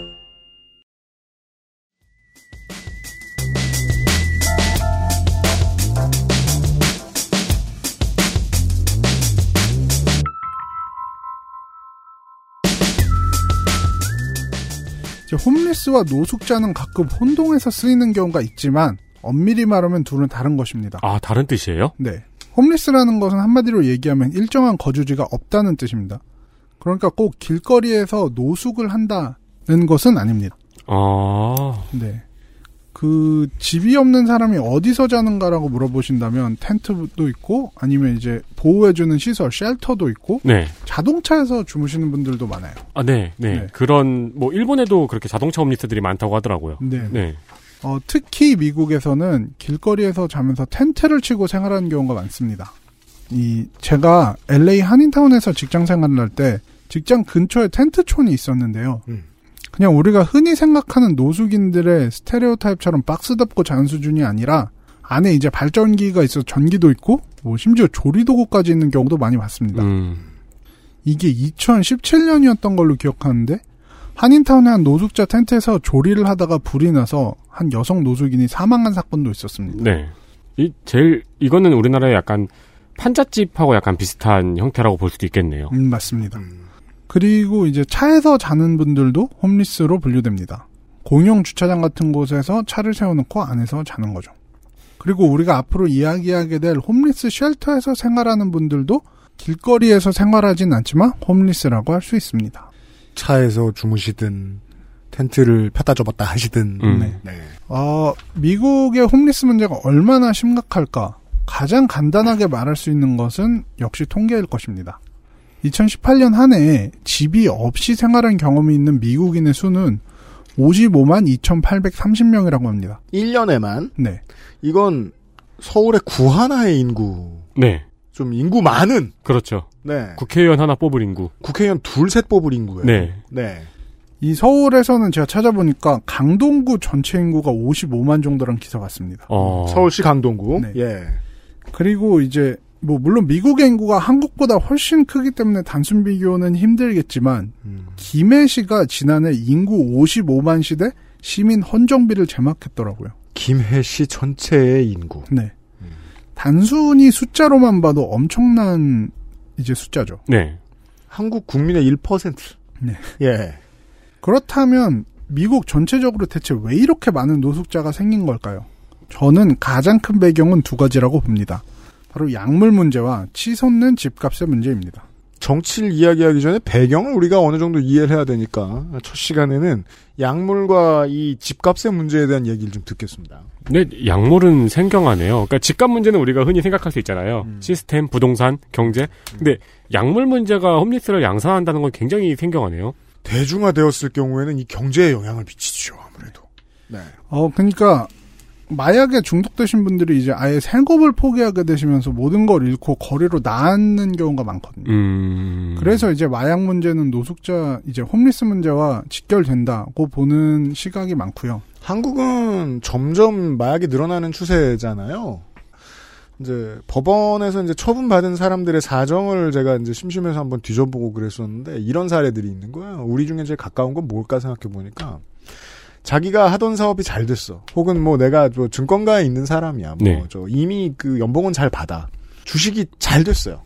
이제 홈리스와 노숙자는 가끔 혼동해서 쓰이는 경우가 있지만 엄밀히 말하면 둘은 다른 것입니다. 아, 다른 뜻이에요? 네. 홈리스라는 것은 한마디로 얘기하면 일정한 거주지가 없다는 뜻입니다. 그러니까 꼭 길거리에서 노숙을 한다는 것은 아닙니다. 아, 네. 그 집이 없는 사람이 어디서 자는가라고 물어보신다면 텐트도 있고 아니면 이제 보호해주는 시설 쉘터도 있고 네. 자동차에서 주무시는 분들도 많아요. 아, 네, 네, 네. 그런, 뭐, 일본에도 그렇게 자동차 홈리스들이 많다고 하더라고요. 네. 네. 어, 특히 미국에서는 길거리에서 자면서 텐트를 치고 생활하는 경우가 많습니다. 이 제가 LA 한인타운에서 직장 생활을 할 때 직장 근처에 텐트촌이 있었는데요. 음. 그냥 우리가 흔히 생각하는 노숙인들의 스테레오타입처럼 박스 덮고 자는 수준이 아니라 안에 이제 발전기가 있어 전기도 있고 뭐 심지어 조리도구까지 있는 경우도 많이 봤습니다. 음, 이게 2017년이었던 걸로 기억하는데 한인타운의 한 노숙자 텐트에서 조리를 하다가 불이 나서 한 여성 노숙인이 사망한 사건도 있었습니다. 네. 이, 제일, 이거는 우리나라의 약간 판잣집하고 약간 비슷한 형태라고 볼 수도 있겠네요. 음, 맞습니다. 그리고 이제 차에서 자는 분들도 홈리스로 분류됩니다. 공용 주차장 같은 곳에서 차를 세워놓고 안에서 자는 거죠. 그리고 우리가 앞으로 이야기하게 될 홈리스 쉘터에서 생활하는 분들도 길거리에서 생활하진 않지만 홈리스라고 할 수 있습니다. 차에서 주무시든 텐트를 펴다 접었다 하시든 음. 네. 네. 어, 미국의 홈리스 문제가 얼마나 심각할까? 가장 간단하게 말할 수 있는 것은 역시 통계일 것입니다. 2018년 한 해에 집이 없이 생활한 경험이 있는 미국인의 수는 55만 2,830명이라고 합니다. 1년에만 네. 이건 서울의 구 하나의 인구 네. 좀 인구 많은 그렇죠. 네. 국회의원 하나 뽑을 인구. 국회의원 둘 셋 뽑을 인구예요. 네. 네. 이 서울에서는 제가 찾아보니까 강동구 전체 인구가 55만 정도란 기사가 왔습니다. 어. 서울시 강동구. 네. 예. 그리고 이제 뭐 물론 미국의 인구가 한국보다 훨씬 크기 때문에 단순 비교는 힘들겠지만 음. 김해시가 지난해 인구 55만 시대 시민 헌정비를 제막했더라고요. 김해 시 전체의 인구. 네. 단순히 숫자로만 봐도 엄청난 이제 숫자죠. 네. 한국 국민의 1%. 네. 예. 그렇다면 미국 전체적으로 대체 왜 이렇게 많은 노숙자가 생긴 걸까요? 저는 가장 큰 배경은 두 가지라고 봅니다. 바로 약물 문제와 치솟는 집값의 문제입니다. 정치를 이야기하기 전에 배경을 우리가 어느 정도 이해를 해야 되니까 첫 시간에는 약물과 이 집값의 문제에 대한 얘기를 좀 듣겠습니다. 근데 약물은 생경하네요. 그러니까 집값 문제는 우리가 흔히 생각할 수 있잖아요. 음. 시스템, 부동산, 경제. 근데 약물 문제가 홈리스를 양산한다는 건 굉장히 생경하네요. 대중화되었을 경우에는 이 경제에 영향을 미치죠, 아무래도. 네. 어, 그러니까 마약에 중독되신 분들이 이제 아예 생업을 포기하게 되시면서 모든 걸 잃고 거리로 나앉는 경우가 많거든요. 음. 그래서 이제 마약 문제는 노숙자 이제 홈리스 문제와 직결된다고 보는 시각이 많고요. 한국은 점점 마약이 늘어나는 추세잖아요. 이제 법원에서 이제 처분받은 사람들의 사정을 제가 이제 심심해서 한번 뒤져보고 그랬었는데 이런 사례들이 있는 거예요. 우리 중에 제일 가까운 건 뭘까 생각해 보니까 자기가 하던 사업이 잘 됐어. 혹은 뭐 내가 뭐 증권가에 있는 사람이야. 뭐저 네. 이미 그 연봉은 잘 받아. 주식이 잘 됐어요.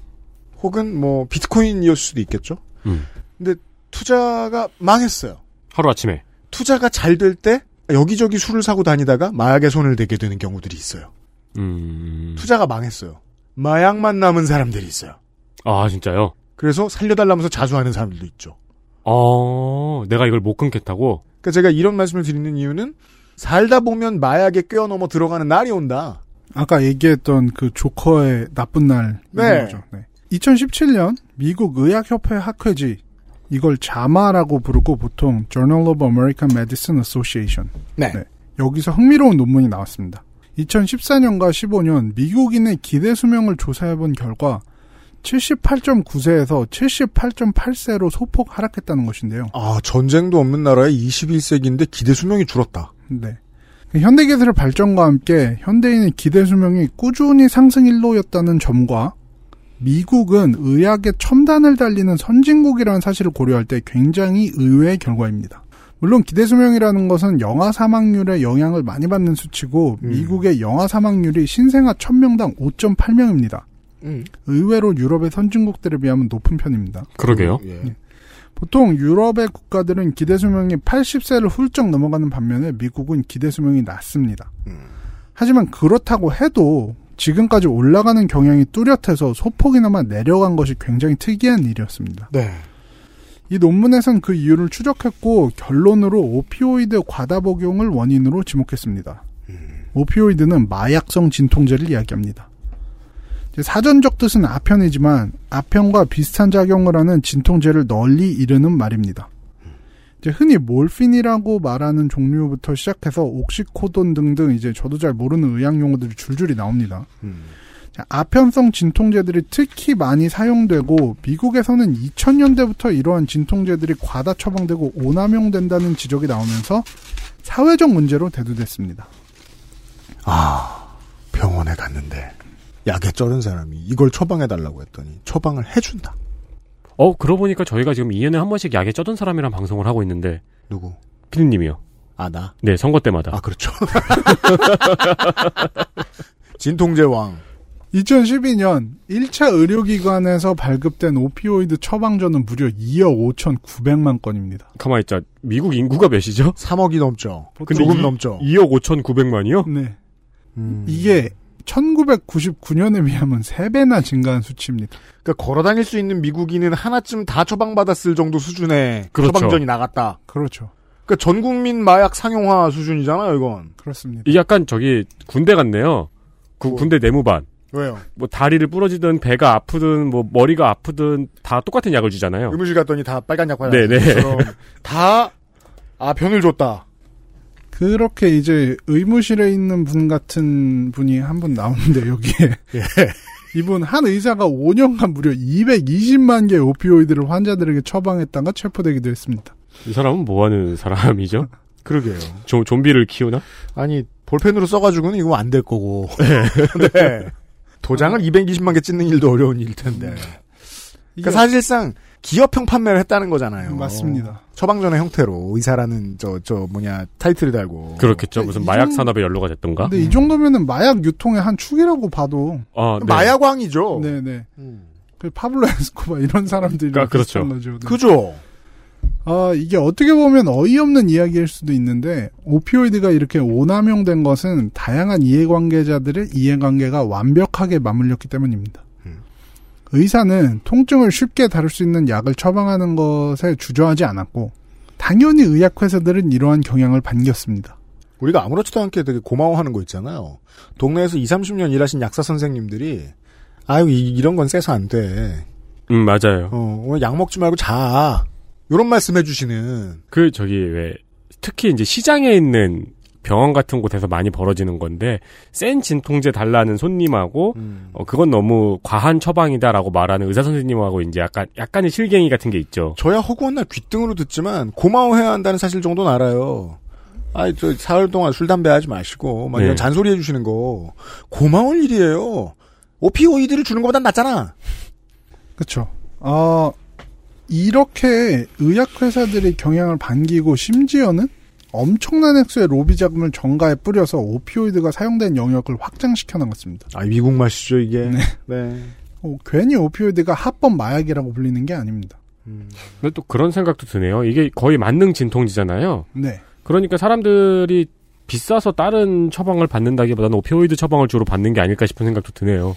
혹은 뭐 비트코인이었을 수도 있겠죠. 음. 근데 투자가 망했어요. 하루 아침에. 투자가 잘 될 때 여기저기 술을 사고 다니다가 마약에 손을 대게 되는 경우들이 있어요. 음. 투자가 망했어요. 마약만 남은 사람들이 있어요. 아, 진짜요? 그래서 살려달라면서 자수하는 사람들도 있죠. 어, 내가 이걸 못 끊겠다고? 그러니까 제가 이런 말씀을 드리는 이유는 살다 보면 마약에 꿰어넘어 들어가는 날이 온다. 아까 얘기했던 그 조커의 나쁜 날 네. 거죠. 네. 2017년 미국 의학협회 학회지 이걸 자마라고 부르고 보통 Journal of American Medicine Association. 네. 여기서 흥미로운 논문이 나왔습니다. 2014년과 15년 미국인의 기대 수명을 조사해 본 결과 78.9세에서 78.8세로 소폭 하락했다는 것인데요. 아, 전쟁도 없는 나라에 21세기인데 기대 수명이 줄었다. 네. 현대 기술의 발전과 함께 현대인의 기대 수명이 꾸준히 상승 일로였다는 점과 미국은 의학의 첨단을 달리는 선진국이라는 사실을 고려할 때 굉장히 의외의 결과입니다. 물론 기대 수명이라는 것은 영아 사망률에 영향을 많이 받는 수치고 미국의 영아 사망률이 신생아 1000명당 5.8명입니다. 음. 의외로 유럽의 선진국들에 비하면 높은 편입니다. 그러게요. 예. 보통 유럽의 국가들은 기대 수명이 80세를 훌쩍 넘어가는 반면에 미국은 기대 수명이 낮습니다. 하지만 그렇다고 해도 지금까지 올라가는 경향이 뚜렷해서 소폭이나마 내려간 것이 굉장히 특이한 일이었습니다. 네. 이 논문에선 그 이유를 추적했고 결론으로 오피오이드 과다 복용을 원인으로 지목했습니다. 오피오이드는 마약성 진통제를 이야기합니다. 사전적 뜻은 아편이지만 아편과 비슷한 작용을 하는 진통제를 널리 이르는 말입니다. 이제 흔히 몰핀이라고 말하는 종류부터 시작해서 옥시코돈 등등 이제 저도 잘 모르는 의학 용어들이 줄줄이 나옵니다. 자, 아편성 진통제들이 특히 많이 사용되고 미국에서는 2000년대부터 이러한 진통제들이 과다 처방되고 오남용된다는 지적이 나오면서 사회적 문제로 대두됐습니다. 아, 병원에 갔는데 약에 쩔은 사람이 이걸 처방해달라고 했더니 처방을 해준다. 어, 그러고 보니까 저희가 지금 2년에 한 번씩 약에 쩌든 사람이랑 방송을 하고 있는데. 누구? 피디님이요. 아, 나? 네, 선거 때마다. 아, 그렇죠. *laughs* 진통제 왕. 2012년 1차 의료기관에서 발급된 오피오이드 처방전은 무려 2억 5,900만 건입니다. 가만히 있자. 미국 인구가 몇이죠? 3억이 넘죠. 근데 조금 이- 넘죠. 2억 5,900만이요? 네. 음. 이게 1999년에 비하면 3배나 증가한 수치입니다. 그러니까 걸어 다닐 수 있는 미국인은 하나쯤 다 처방받았을 정도 수준의 그렇죠. 처방전이 나갔다. 그렇죠. 그러니까 전 국민 마약 상용화 수준이잖아요, 이건. 그렇습니다. 이게 약간 저기 군대 같네요. 구- 군대 내무반. 왜요? 뭐 다리를 부러지든 배가 아프든 뭐 머리가 아프든 다 똑같은 약을 주잖아요. 의무실 갔더니 다 빨간 약 받아. 네네. 다, 아, 변을 줬다. 그렇게 이제 의무실에 있는 분 같은 분이 한 분 나오는데 여기에 *laughs* 이분 한 의사가 5년간 무려 220만 개의 오피오이드를 환자들에게 처방했다가 체포되기도 했습니다. 이 사람은 뭐 하는 사람이죠? *laughs* 그러게요. 좀 좀비를 키우나? 아니, 볼펜으로 써가지고는 이거 안 될 거고. *laughs* 네. 도장을 220만 개 찍는 일도 어려운 일일 텐데. 그러니까 사실상 기업형 판매를 했다는 거잖아요. 맞습니다. 처방전의 형태로 의사라는 저, 저 뭐냐, 타이틀을 달고. 그렇겠죠. 무슨 이 마약 정- 산업에 연루가 됐던가? 근데 이 정도면은 마약 유통의 한 축이라고 봐도 아, 네. 마약왕이죠. 네네. 그 파블로 에스코바 이런 사람들이 아, 그렇죠. 거죠. 네. 그죠? 아, 이게 어떻게 보면 어이없는 이야기일 수도 있는데, 오피오이드가 이렇게 오남용된 것은 다양한 이해관계자들의 이해관계가 완벽하게 맞물렸기 때문입니다. 의사는 통증을 쉽게 다룰 수 있는 약을 처방하는 것에 주저하지 않았고, 당연히 의약회사들은 이러한 경향을 반겼습니다. 우리가 아무렇지도 않게 되게 고마워하는 거 있잖아요. 동네에서 2, 30년 일하신 약사 선생님들이, 아유, 이, 런건 쎄서 안 돼. 음, 맞아요. 어, 오늘 약 먹지 말고 자. 요런 말씀 해 주시는. 그 저기 왜 특히 이제 시장에 있는 병원 같은 곳에서 많이 벌어지는 건데 센 진통제 달라는 손님하고 음. 어, 그건 너무 과한 처방이다라고 말하는 의사 선생님하고 이제 약간 약간의 실갱이 같은 게 있죠. 저야 허구한 날 귓등으로 듣지만 고마워해야 한다는 사실 정도는 알아요. 아이 저 사흘 동안 술 담배 하지 마시고 막 네. 이런 잔소리 해주시는 거 고마울 일이에요. 오피오이드를 주는 것보단 낫잖아. 그렇죠. 어, 이렇게 의약회사들이 경향을 반기고 심지어는 엄청난 액수의 로비 자금을 정가에 뿌려서 오피오이드가 사용된 영역을 확장시켜 나갔습니다. 아 미국 맛이죠 이게. 네. 어, 괜히 오피오이드가 합법 마약이라고 불리는 게 아닙니다. 근데 또 그런 생각도 드네요. 이게 거의 만능 진통제잖아요. 네. 그러니까 사람들이 비싸서 다른 처방을 받는다기보다는 오피오이드 처방을 주로 받는 게 아닐까 싶은 생각도 드네요.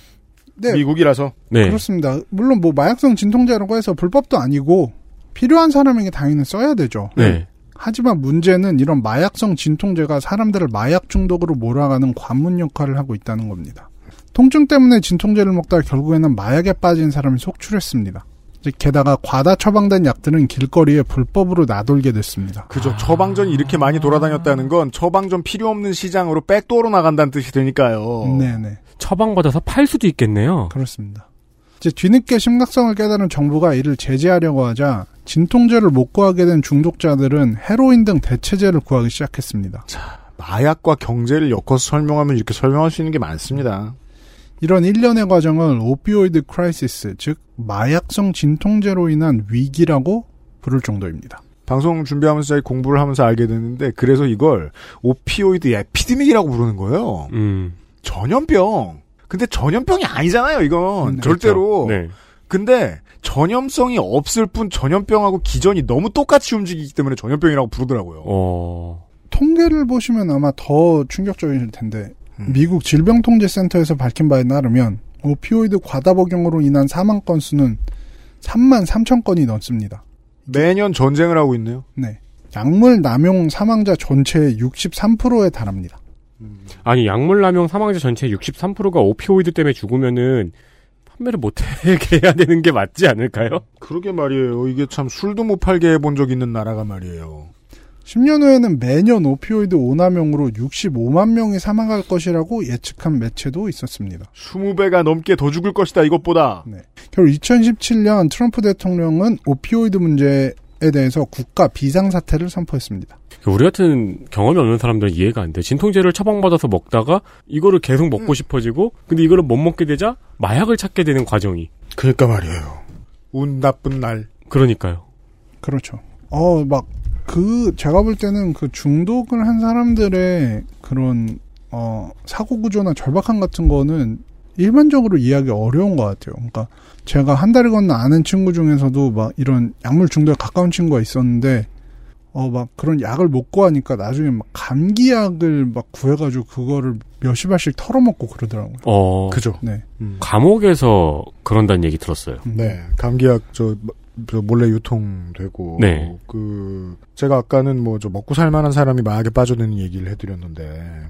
네. 미국이라서. 네. 그렇습니다. 물론 뭐 마약성 진통제라고 해서 불법도 아니고 필요한 사람에게 당연히 써야 되죠. 네. 하지만 문제는 이런 마약성 진통제가 사람들을 마약 중독으로 몰아가는 관문 역할을 하고 있다는 겁니다. 통증 때문에 진통제를 먹다가 결국에는 마약에 빠진 사람이 속출했습니다. 게다가 과다 처방된 약들은 길거리에 불법으로 나돌게 됐습니다. 그죠. 처방전이 이렇게 많이 돌아다녔다는 건 처방전 필요 없는 시장으로 백도어로 나간다는 뜻이 되니까요. 네네. 처방받아서 팔 수도 있겠네요. 그렇습니다. 이제 뒤늦게 심각성을 깨달은 정부가 이를 제재하려고 하자 진통제를 못 구하게 된 중독자들은 헤로인 등 대체제를 구하기 시작했습니다. 마약과 경제를 엮어서 설명하면 이렇게 설명할 수 있는 게 많습니다. 이런 일련의 과정을 opioid crisis, 즉 마약성 진통제로 인한 위기라고 부를 정도입니다. 방송 준비하면서 공부를 하면서 알게 됐는데 그래서 이걸 opioid epidemic이라고 부르는 거예요. 음. 전염병. 근데 전염병이 아니잖아요, 이건. 네, 절대로. 그렇죠. 네. 근데 전염성이 없을 뿐 전염병하고 기전이 너무 똑같이 움직이기 때문에 전염병이라고 부르더라고요. 어. 통계를 보시면 아마 더 충격적이실 텐데 음. 미국 질병통제센터에서 밝힌 바에 따르면 오피오이드 과다 복용으로 인한 사망 건수는 3만 3천 건이 넘습니다. 매년 전쟁을 하고 있네요. 네. 약물 남용 사망자 전체의 63%에 달합니다. 아니 약물 남용 사망자 전체 63%가 오피오이드 때문에 죽으면은 판매를 못하게 해야 되는 게 맞지 않을까요? 그러게 말이에요. 이게 참 술도 못 팔게 해본 적 있는 나라가 말이에요. 10년 후에는 매년 오피오이드 오남용으로 65만 명이 사망할 것이라고 예측한 매체도 있었습니다. 20배가 넘게 더 죽을 것이다, 이것보다. 네. 결국 2017년 트럼프 대통령은 오피오이드 문제에 대해서 국가 비상사태를 선포했습니다. 우리 같은 경험이 없는 사람들은 이해가 안 돼. 진통제를 처방받아서 먹다가 이거를 계속 음. 먹고 싶어지고 근데 이거를 못 먹게 되자 마약을 찾게 되는 과정이. 그러니까 말이에요. 운 나쁜 날. 그러니까요. 그렇죠. 어, 막, 그, 제가 볼 때는 그 중독을 한 사람들의 그런, 어, 사고구조나 절박함 같은 거는 일반적으로 이해하기 어려운 것 같아요. 그러니까 제가 한 달을 건너 아는 친구 중에서도 막 이런 약물 중독에 가까운 친구가 있었는데, 어, 막 그런 약을 못 구하니까 나중에 막 감기약을 막 구해가지고 그거를 몇십 알씩 털어먹고 그러더라고요. 어. 그죠. 네. 감옥에서 그런다는 얘기 들었어요. 네. 감기약, 저, 저 몰래 유통되고. 네. 그, 제가 아까는 뭐, 저 먹고 살 만한 사람이 마약에 빠져드는 얘기를 해드렸는데,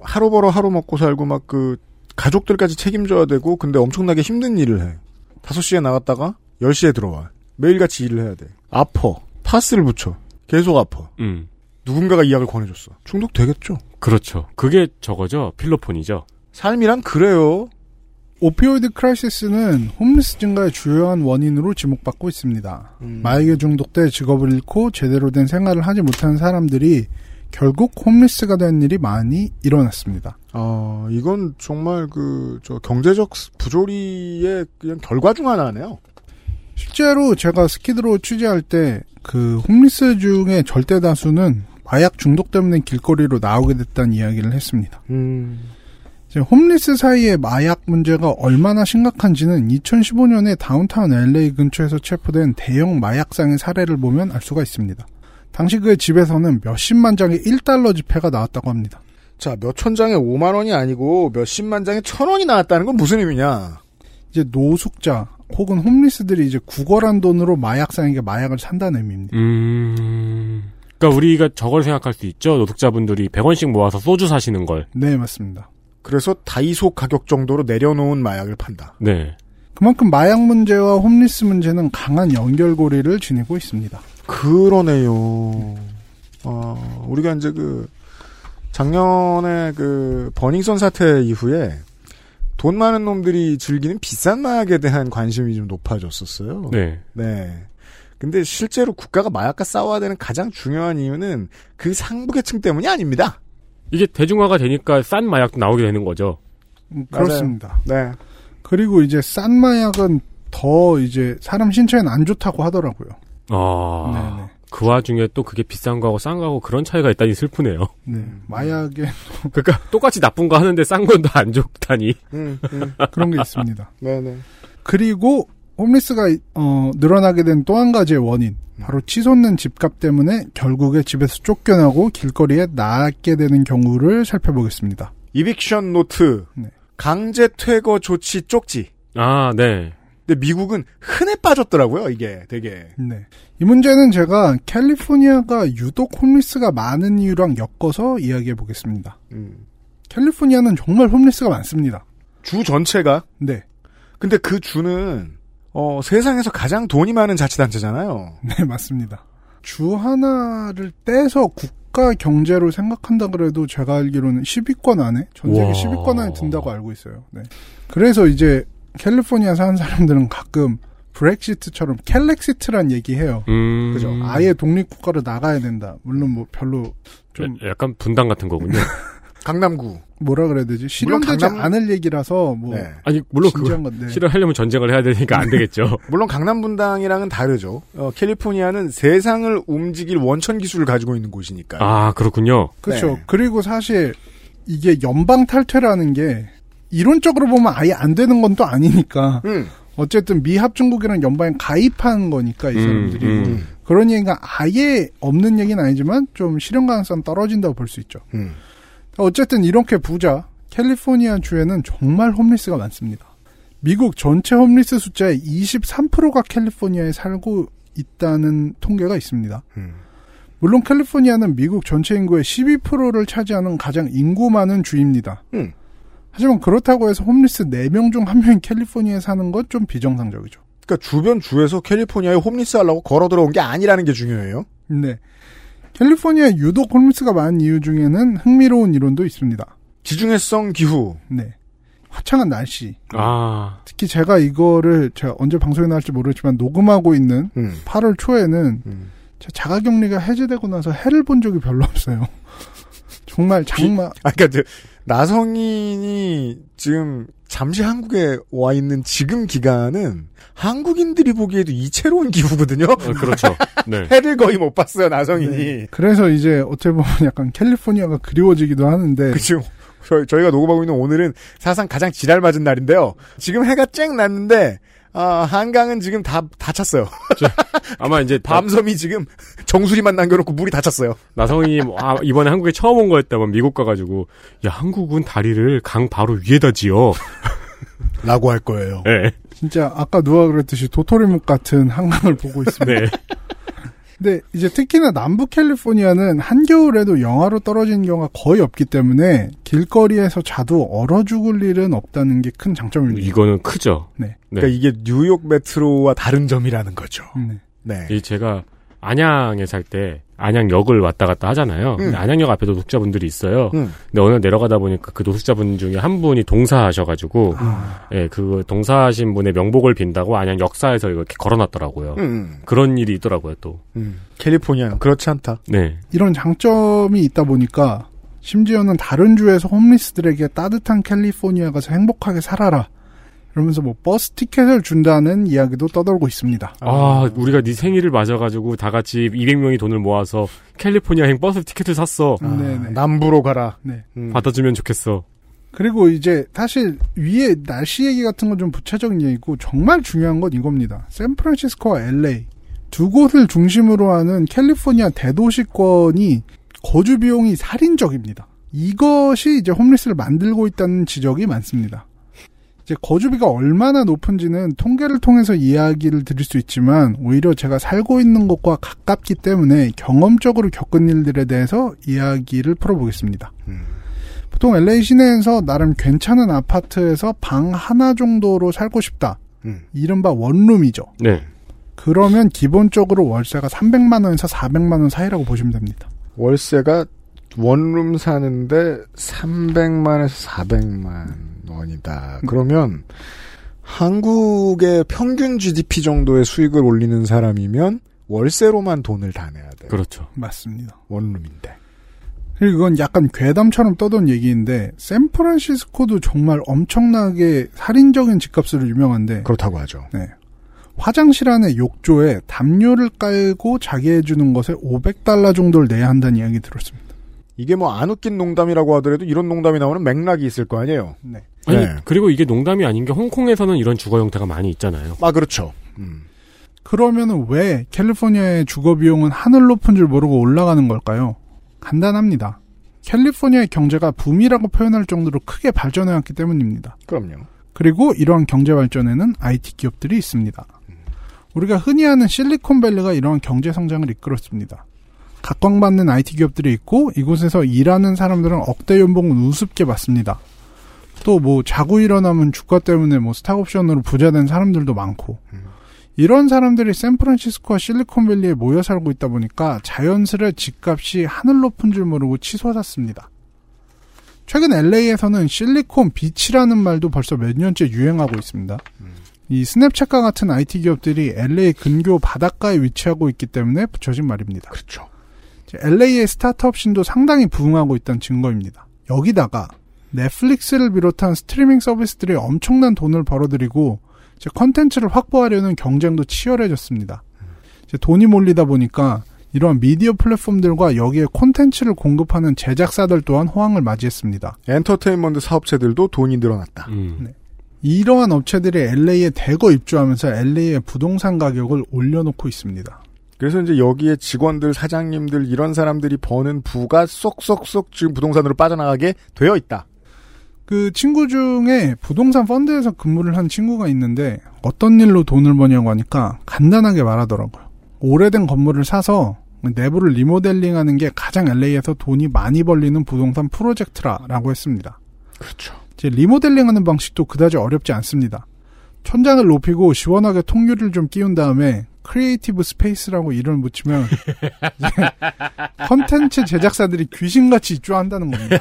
하루 벌어 하루 먹고 살고 막 그, 가족들까지 책임져야 되고, 근데 엄청나게 힘든 일을 해. 5시에 나갔다가, 10시에 들어와. 매일같이 일을 해야 돼. 아퍼. 파스를 붙여. 계속 아파. 음. 누군가가 이 약을 권해줬어. 중독되겠죠. 그렇죠. 그게 저거죠. 필로폰이죠. 삶이란 그래요. opioid crisis는 홈리스 증가의 주요한 원인으로 지목받고 있습니다. 마약에 중독돼 직업을 잃고 제대로 된 생활을 하지 못하는 사람들이 결국 홈리스가 된 일이 많이 일어났습니다. 아, 이건 정말 그, 저, 경제적 부조리의 그냥 결과 중 하나네요. 실제로 제가 스키드로 취재할 때 그 홈리스 중에 절대 다수는 마약 중독 때문에 길거리로 나오게 됐다는 이야기를 했습니다. 음. 이제 홈리스 사이의 마약 문제가 얼마나 심각한지는 2015년에 다운타운 LA 근처에서 체포된 대형 마약상의 사례를 보면 알 수가 있습니다. 당시 그의 집에서는 몇십만 장의 1달러 지폐가 나왔다고 합니다. 자, 몇천 장에 5만 원이 아니고 몇십만 장에 천 원이 나왔다는 건 무슨 의미냐? 이제 노숙자 혹은 홈리스들이 이제 구걸한 돈으로 마약상에게 마약을 산다는 의미입니다. 음. 그러니까 우리가 저걸 생각할 수 있죠. 노숙자분들이 100원씩 모아서 소주 사시는 걸. 네, 맞습니다. 그래서 다이소 가격 정도로 내려놓은 마약을 판다. 네. 그만큼 마약 문제와 홈리스 문제는 강한 연결고리를 지니고 있습니다. 그러네요. 어, 우리가 이제 그, 작년에 그 버닝썬 사태 이후에 돈 많은 놈들이 즐기는 비싼 마약에 대한 관심이 좀 높아졌었어요. 네. 네. 근데 실제로 국가가 마약과 싸워야 되는 가장 중요한 이유는 그 상부계층 때문이 아닙니다. 이게 대중화가 되니까 싼 마약도 나오게 되는 거죠. 음, 그렇습니다. 네. 그리고 이제 싼 마약은 더 이제 사람 신체에는 안 좋다고 하더라고요. 아. 네네. 그 와중에 또 그게 비싼 거하고 싼 거하고 그런 차이가 있다니 슬프네요. 네. 마약에 *laughs* 그러니까 똑같이 나쁜 거 하는데 싼 건 더 안 좋다니. 음, 음. *laughs* 그런 게 있습니다. 네네. 그리고 홈리스가 어, 늘어나게 된 또 한 가지의 원인 바로 치솟는 집값 때문에 결국에 집에서 쫓겨나고 길거리에 나앉게 되는 경우를 살펴보겠습니다. Eviction note, 네. 강제 퇴거 조치 쪽지. 아, 네. 근데 미국은 흔해 빠졌더라고요, 이게 되게. 네. 이 문제는 제가 캘리포니아가 유독 홈리스가 많은 이유랑 엮어서 이야기해 보겠습니다. 음. 캘리포니아는 정말 홈리스가 많습니다. 주 전체가. 네. 근데 그 주는 어, 세상에서 가장 돈이 많은 자치단체잖아요. 네, 맞습니다. 주 하나를 떼서 국가 경제로 생각한다 그래도 제가 알기로는 10위권 안에, 전 세계에. 10위권 안에 든다고 알고 있어요. 네. 그래서 이제 캘리포니아 사는 사람들은 가끔 브렉시트처럼 캘렉시트란 얘기해요. 음. 그죠? 아예 독립국가로 나가야 된다. 물론 뭐 별로 좀 야- 약간 분당 같은 거군요. *laughs* 강남구. 뭐라 그래야 되지? 실현되지 강남- 않을 얘기라서 뭐 네. 아니, 물론 건데. 실현하려면 전쟁을 해야 되니까 안 되겠죠. *laughs* 물론 강남 분당이랑은 다르죠. 어, 캘리포니아는 세상을 움직일 원천 기술을 가지고 있는 곳이니까. 아, 그렇군요. 그렇죠. 네. 그리고 사실 이게 연방 탈퇴라는 게 이론적으로 보면 아예 안 되는 건 또 아니니까 음. 어쨌든 미합 중국이라는 연방에 가입한 거니까 이 사람들이 음, 음. 그런 얘기가 아예 없는 얘기는 아니지만 좀 실현 가능성 떨어진다고 볼 수 있죠. 음. 어쨌든 이렇게 부자 캘리포니아 주에는 정말 홈리스가 많습니다. 미국 전체 홈리스 숫자의 23%가 캘리포니아에 살고 있다는 통계가 있습니다. 음. 물론 캘리포니아는 미국 전체 인구의 12%를 차지하는 가장 인구 많은 주입니다. 음. 하지만 그렇다고 해서 홈리스 4명 중 1명이 캘리포니아에 사는 건 좀 비정상적이죠. 그러니까 주변 주에서 캘리포니아에 홈리스 하려고 걸어 들어온 게 아니라는 게 중요해요. 네. 캘리포니아 유독 홈리스가 많은 이유 중에는 흥미로운 이론도 있습니다. 지중해성 기후. 네. 화창한 날씨. 아, 특히 제가 이거를 제가 언제 방송에 나올지 모르지만 녹음하고 있는 음. 8월 초에는 음. 제 자가격리가 해제되고 나서 해를 본 적이 별로 없어요. *laughs* 정말 장마 아, 그러니까 나성인이 지금 잠시 한국에 와 있는 지금 기간은 한국인들이 보기에도 이채로운 기후거든요. 어, 그렇죠. 네. *laughs* 해를 거의 못 봤어요, 나성인이. 그래서 이제 어떻게 보면 약간 캘리포니아가 그리워지기도 하는데 그죠. 저, 저희가 녹음하고 있는 오늘은 사상 가장 지랄 맞은 날인데요. 지금 해가 쨍 났는데, 아, 한강은 지금 다, 다 찼어요. 아마 이제 *laughs* 밤섬이 지금 정수리만 남겨놓고 물이 다 찼어요. 나성인이 뭐, 아, 이번에 한국에 처음 온 거였다면 미국 가가지고 야 한국은 다리를 강 바로 위에다 지어. *laughs* 라고 할 거예요. 네. 진짜 아까 누가 그랬듯이 도토리묵 같은 한강을 보고 있습니다. 네. *laughs* 근데 이제 특히나 남부 캘리포니아는 한겨울에도 영하로 떨어지는 경우가 거의 없기 때문에 길거리에서 자도 얼어 죽을 일은 없다는 게 큰 장점입니다. 이거는 크죠. 네. 네. 그러니까 이게 뉴욕 메트로와 다른 점이라는 거죠. 네. 네. 이 제가 안양에 살 때 안양역을 왔다 갔다 하잖아요. 근데 안양역 앞에 노숙자분들이 있어요. 음. 근데 어느 날 내려가다 보니까 그 노숙자분 중에 한 분이 동사하셔가지고, 예, 그 동사하신 분의 명복을 빈다고 안양 역사에서 이렇게 걸어놨더라고요. 음, 그런 일이 있더라고요, 또. 음. 캘리포니아는 그렇지 않다. 네. 이런 장점이 있다 보니까 심지어는 다른 주에서 홈리스들에게 따뜻한 캘리포니아 가서 행복하게 살아라. 이러면서 뭐 버스 티켓을 준다는 이야기도 떠돌고 있습니다. 아, 우리가 네 생일을 맞아가지고 다 같이 200명이 돈을 모아서 캘리포니아행 버스 티켓을 샀어. 음, 네네. 남부로 가라. 네. 음. 받아주면 좋겠어. 그리고 이제 사실 위에 날씨 얘기 같은 건 좀 부차적인 얘기고 정말 중요한 건 이겁니다. 샌프란시스코와 LA 두 곳을 중심으로 하는 캘리포니아 대도시권이 거주 비용이 살인적입니다. 이것이 이제 홈리스를 만들고 있다는 지적이 많습니다. 이제 거주비가 얼마나 높은지는 통계를 통해서 이야기를 드릴 수 있지만 오히려 제가 살고 있는 곳과 가깝기 때문에 경험적으로 겪은 일들에 대해서 이야기를 풀어보겠습니다. 보통 LA 시내에서 나름 괜찮은 아파트에서 방 하나 정도로 살고 싶다. 음. 이른바 원룸이죠. 네. 그러면 기본적으로 월세가 300만 원에서 400만 원 사이라고 보시면 됩니다. 월세가 원룸 사는데 300만에서 400만 원이다. 그러면 한국의 평균 GDP 정도의 수익을 올리는 사람이면 월세로만 돈을 다 내야 돼요. 그렇죠. 맞습니다. 원룸인데. 그리고 이건 약간 괴담처럼 떠돈 얘기인데 샌프란시스코도 정말 엄청나게 살인적인 집값으로 유명한데 그렇다고 하죠. 네. 화장실 안에 욕조에 담요를 깔고 자게 해주는 것에 500달러 정도를 내야 한다는 이야기 들었습니다. 이게 뭐 안 웃긴 농담이라고 하더라도 이런 농담이 나오는 맥락이 있을 거 아니에요. 네. 아니 네. 그리고 이게 농담이 아닌 게 홍콩에서는 이런 주거 형태가 많이 있잖아요. 아 그렇죠. 그러면은 왜 캘리포니아의 주거 비용은 하늘 높은 줄 모르고 올라가는 걸까요? 간단합니다. 캘리포니아의 경제가 붐이라고 표현할 정도로 크게 발전해왔기 때문입니다. 그럼요. 그리고 이러한 경제 발전에는 IT 기업들이 있습니다. 우리가 흔히 아는 실리콘밸리가 이러한 경제 성장을 이끌었습니다. 각광받는 IT 기업들이 있고 이곳에서 일하는 사람들은 억대 연봉을 우습게 받습니다. 또 뭐 자고 일어나면 주가 때문에 뭐 스탁옵션으로 부자 된 사람들도 많고 이런 사람들이 샌프란시스코와 실리콘밸리에 모여 살고 있다 보니까 자연스레 집값이 하늘 높은 줄 모르고 치솟았습니다. 최근 LA에서는 실리콘 비치라는 말도 벌써 몇 년째 유행하고 있습니다. 이 스냅챗과 같은 IT 기업들이 LA 근교 바닷가에 위치하고 있기 때문에 붙여진 말입니다. 그렇죠. LA의 startup scene도 상당히 부흥하고 있다는 증거입니다. 여기다가 넷플릭스를 비롯한 스트리밍 서비스들이 엄청난 돈을 벌어들이고 이제 컨텐츠를 확보하려는 경쟁도 치열해졌습니다. 이제 돈이 몰리다 보니까 이러한 미디어 플랫폼들과 여기에 콘텐츠를 공급하는 제작사들 또한 호황을 맞이했습니다. 엔터테인먼트 사업체들도 돈이 늘어났다. 네. 이러한 업체들이 LA에 대거 입주하면서 LA의 부동산 가격을 올려놓고 있습니다. 그래서 이제 여기에 직원들, 사장님들 이런 사람들이 버는 부가 쏙쏙쏙 지금 부동산으로 빠져나가게 되어 있다. 그 친구 중에 부동산 펀드에서 근무를 한 친구가 있는데 어떤 일로 돈을 버냐고 하니까 간단하게 말하더라고요. 오래된 건물을 사서 내부를 리모델링 하는 게 가장 LA에서 돈이 많이 벌리는 부동산 프로젝트라라고 했습니다. 그렇죠. 이제 리모델링 하는 방식도 그다지 어렵지 않습니다. 천장을 높이고 시원하게 통유리를 좀 끼운 다음에 creative space라고 이름을 붙이면 컨텐츠 제작사들이 귀신같이 입주한다는 겁니다.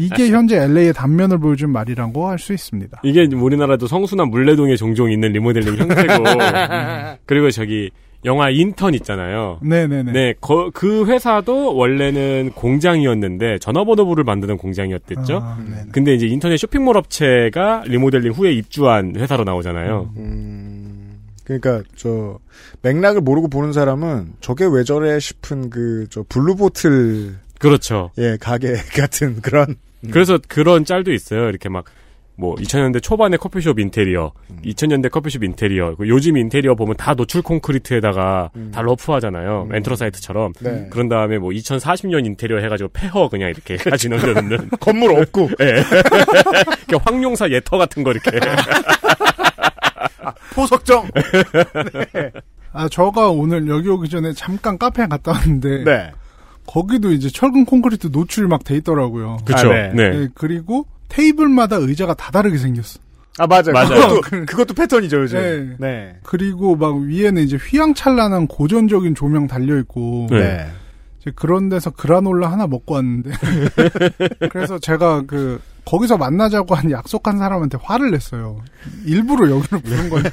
이게 현재 LA의 단면을 보여준 말이라고 할 수 있습니다. 이게 우리나라도 성수나 문래동에 종종 있는 리모델링 형태고 그리고 저기 영화 인턴 있잖아요. 네네네. 네, 거- 그 회사도 원래는 공장이었는데 전화번호부를 만드는 공장이었댔죠. 아. 근데 이제 인터넷 쇼핑몰 업체가 리모델링 후에 입주한 회사로 나오잖아요. 그러니까 저 맥락을 모르고 보는 사람은 저게 왜 저래 싶은 그 저 블루보틀 그렇죠. 예 가게 *laughs* 같은 그런 그래서 그런 짤도 있어요. 이렇게 막, 뭐, 2000년대 초반의 커피숍 인테리어, 2000년대 커피숍 인테리어, 그 요즘 인테리어 보면 다 노출 콘크리트에다가 다 러프하잖아요. 앤트러사이트처럼. 네. 그런 다음에 뭐, 2040년 인테리어 해가지고 폐허 그냥 이렇게 *laughs* 같이 넣는 *laughs* 건물 없고. 예. 이렇게 황룡사 옛터 같은 거 이렇게. 포석정. *laughs* 아, 저가 오늘 여기 오기 전에 잠깐 카페에 갔다 왔는데. 네. 거기도 이제 철근 콘크리트 노출 막 돼 있더라고요. 그쵸. 아, 네. 네. 그리고 테이블마다 의자가 다 다르게 생겼어. 아 맞아요. 맞아요. 그것도, *laughs* 그것도 패턴이죠 요즘. 네. 네. 그리고 막 위에는 이제 휘황찬란한 고전적인 조명 달려 있고. 네. 그런 데서 그라놀라 하나 먹고 왔는데. *laughs* 그래서 제가 그 거기서 만나자고 한 약속한 사람한테 화를 냈어요. 일부러 여기로 부른 건데.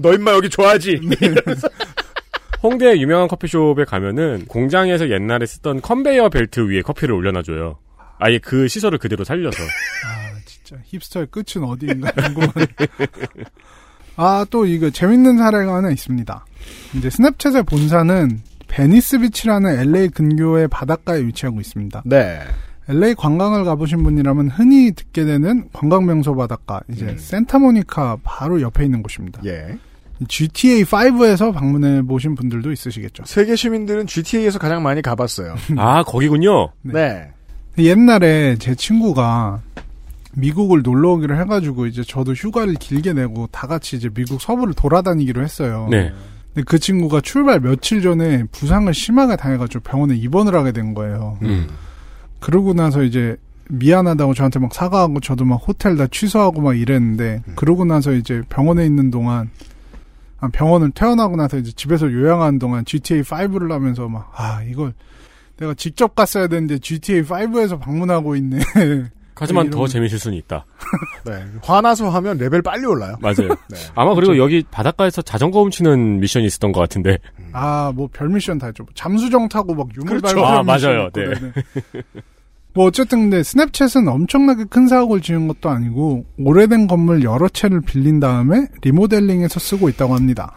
너 임마 여기 좋아하지. *laughs* 홍대 유명한 커피숍에 가면은 공장에서 옛날에 쓰던 컨베이어 벨트 위에 커피를 올려놔줘요. 아예 그 시설을 그대로 살려서. 아, 진짜 힙스터의 끝은 어디인가 궁금하네. 아, 또 이거 재밌는 사례가 하나 있습니다. 이제 스냅챗의 본사는 베니스 비치라는 LA 근교의 바닷가에 위치하고 있습니다. 네. LA 관광을 가보신 분이라면 흔히 듣게 되는 관광 명소 바닷가, 이제 산타모니카 바로 옆에 있는 곳입니다. 예. GTA 5에서 방문해 보신 분들도 있으시겠죠. 세계 시민들은 GTA에서 가장 많이 가봤어요. *laughs* 아, 거기군요. 네. 옛날에 제 친구가 미국을 놀러 오기로 해가지고 이제 저도 휴가를 길게 내고 다 같이 이제 미국 서부를 돌아다니기로 했어요. 네. 근데 그 친구가 출발 며칠 전에 부상을 심하게 당해가지고 병원에 입원을 하게 된 거예요. 음. 그러고 나서 이제 미안하다고 저한테 막 사과하고 저도 막 호텔 다 취소하고 막 이랬는데 그러고 나서 이제 병원에 있는 동안 아, 병원을 퇴원하고 나서 이제 집에서 요양하는 동안 GTA 5를 하면서 막 아 이걸 내가 직접 갔어야 되는데 GTA 5에서 방문하고 있네. *laughs* 하지만 이런- 더 재밌을 수는 있다. *laughs* 네. 화나서 하면 레벨 빨리 올라요. 맞아요. *laughs* 네. 아마 그리고 여기 바닷가에서 자전거 훔치는 미션이 있었던 것 같은데. 아, 뭐 별 미션 다 했죠. 잠수정 타고 막 유물 그렇죠. 밟고 아, 맞아요. 있고, 네. 뭐 어쨌든 근데 스냅챗은 엄청나게 큰 사고를 지은 것도 아니고 오래된 건물 여러 채를 빌린 다음에 리모델링해서 쓰고 있다고 합니다.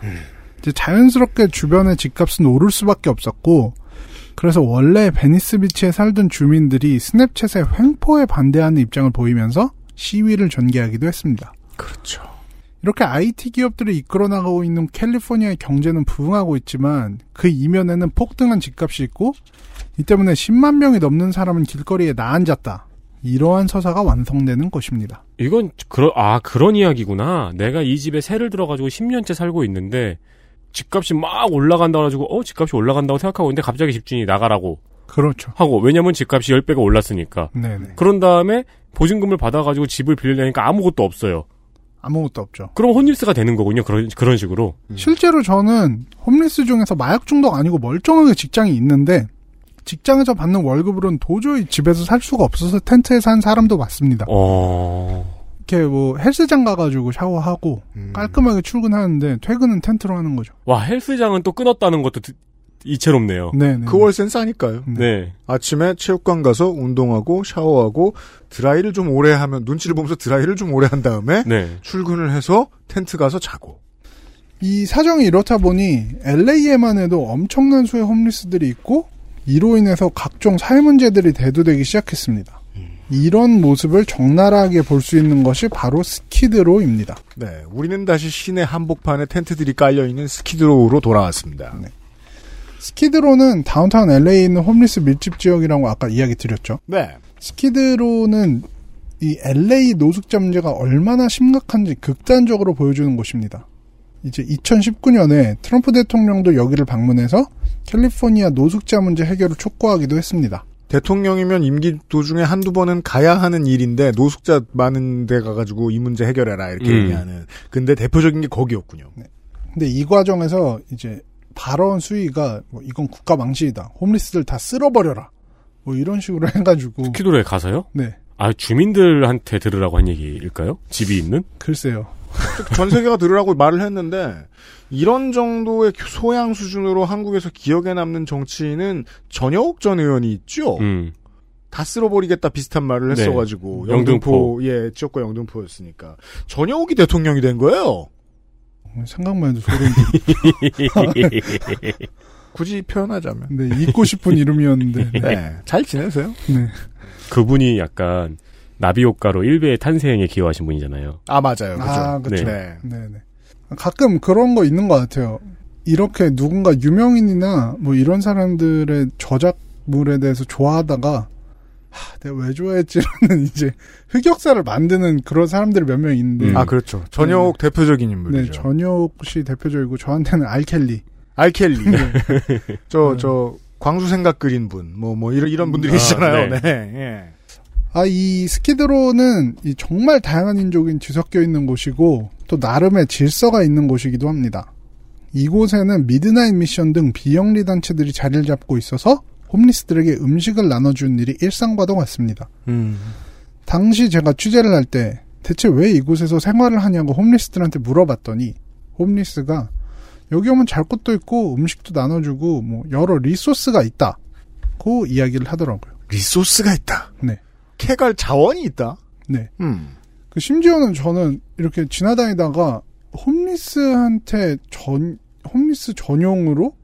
이제 자연스럽게 주변의 집값은 오를 수밖에 없었고 그래서 원래 베니스 비치에 살던 주민들이 스냅챗의 횡포에 반대하는 입장을 보이면서 시위를 전개하기도 했습니다. 그렇죠. 이렇게 IT 기업들을 이끌어 나가고 있는 캘리포니아의 경제는 부흥하고 있지만 그 이면에는 폭등한 집값이 있고 이 때문에 10만 명이 넘는 사람은 길거리에 나앉았다. 이러한 서사가 완성되는 것입니다. 이건 그런 아 그런 이야기구나. 내가 이 집에 새를 들어가지고 10년째 살고 있는데 집값이 막 올라간다 가지고 어 집값이 올라간다고 생각하고 있는데 갑자기 집주인이 나가라고 그렇죠. 하고 왜냐면 집값이 10배가 올랐으니까. 네네. 그런 다음에 보증금을 받아 가지고 집을 빌리려니까 아무것도 없어요. 아무것도 없죠. 그럼 혼일스가 되는 거군요. 그런 그런 식으로. 실제로 저는 홈리스 중에서 마약 중독 아니고 멀쩡하게 직장이 있는데 직장에서 받는 월급으로는 도저히 집에서 살 수가 없어서 텐트에 산 사람도 많습니다. 어. 이렇게 뭐 헬스장 가가지고 샤워하고 깔끔하게 출근하는데 퇴근은 텐트로 하는 거죠. 와 헬스장은 또 끊었다는 것도 드- 이채롭네요. 네네. 그 월세는 싸니까요. 네. 아침에 체육관 가서 운동하고 샤워하고 드라이를 좀 오래 하면 눈치를 보면서 드라이를 좀 오래 한 다음에 네. 출근을 해서 텐트 가서 자고. 이 사정이 이렇다 보니 LA에만 해도 엄청난 수의 홈리스들이 있고 이로 인해서 각종 사회 문제들이 대두되기 시작했습니다. 이런 모습을 적나라하게 볼 수 있는 것이 바로 스키드로입니다. 네, 우리는 다시 시내 한복판에 텐트들이 깔려 있는 스키드로우로 돌아왔습니다. 스키드로는 다운타운 LA에 있는 홈리스 밀집 지역이라고 아까 이야기 드렸죠. 네. 스키드로는 이 LA 노숙자 문제가 얼마나 심각한지 극단적으로 보여주는 곳입니다. 이제 2019년에 트럼프 대통령도 여기를 방문해서 캘리포니아 노숙자 문제 해결을 촉구하기도 했습니다. 대통령이면 임기 도중에 한두 번은 가야 하는 일인데 노숙자 많은 데 가가지고 이 문제 해결해라 이렇게 음. 얘기하는. 근데 대표적인 게 거기였군요. 근데 이 과정에서 이제 발언 수위가 뭐 이건 국가 망신이다. 홈리스들 다 쓸어버려라. 뭐 이런 식으로 해가지고 스키도로에 가서요? 네. 아 주민들한테 들으라고 한 얘기일까요? 집이 있는? 글쎄요. 전 세계가 들으라고 말을 했는데 이런 정도의 소양 수준으로 한국에서 기억에 남는 정치인은 전여옥 전 의원이 있죠. 음. 다 쓸어버리겠다 비슷한 말을 네. 했어가지고 영등포. 영등포 예 지역과 영등포였으니까 전여옥이 대통령이 된 거예요. 생각만 해도 소름. *laughs* 굳이 표현하자면. 네, 잊고 싶은 이름이었는데. *laughs* 네. 잘 지내세요? 네. 그분이 약간 나비 효과로 일베의 탄생에 기여하신 분이잖아요. 아 맞아요. 그죠. 아, 그쵸. 네. 네. 네 가끔 그런 거 있는 것 같아요. 이렇게 누군가 유명인이나 뭐 이런 사람들의 저작물에 대해서 좋아하다가 하, 내가 왜 좋아했지라는 *laughs* 이제 흑역사를 만드는 그런 사람들이 몇 명 있는데. 아 그렇죠. 전여옥 대표적인 인물이죠. 네, 전혁 씨 대표적이고 저한테는 R. Kelly. R. Kelly. *laughs* 저저 광수 생각 그린 분, 뭐뭐 이런 이런 분들이 아, 계시잖아요. 네. 네. 예. 아, 이 스키드로는 이 정말 다양한 인종이 뒤섞여 있는 곳이고 또 나름의 질서가 있는 곳이기도 합니다. 이곳에는 미드나잇 미션 등 비영리 단체들이 자리를 잡고 있어서 홈리스들에게 음식을 나눠주는 일이 일상과도 같습니다. 음. 당시 제가 취재를 할 때 대체 왜 이곳에서 생활을 하냐고 홈리스들한테 물어봤더니 홈리스가 여기 오면 잘 곳도 있고 음식도 나눠주고 뭐 여러 리소스가 있다 고 이야기를 하더라고요. 리소스가 있다. 네. 캐갈 자원이 있다. 네. 음. 그 심지어는 저는 이렇게 지나다니다가 홈리스한테 전 홈리스 전용으로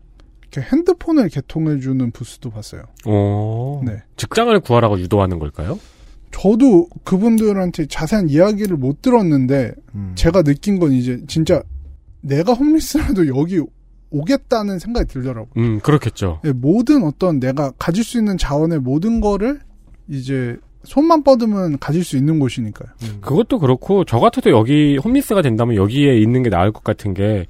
이렇게 핸드폰을 개통해주는 부스도 봤어요. 오. 네. 직장을 구하라고 유도하는 걸까요? 저도 그분들한테 자세한 이야기를 못 들었는데 음. 제가 느낀 건 이제 진짜 내가 홈리스라도 여기 오겠다는 생각이 들더라고요. 음, 그렇겠죠. 예, 모든 어떤 내가 가질 수 있는 자원의 모든 거를 이제 손만 뻗으면 가질 수 있는 곳이니까요. 그것도 그렇고 저 같아도 여기 홈리스가 된다면 여기에 있는 게 나을 것 같은 게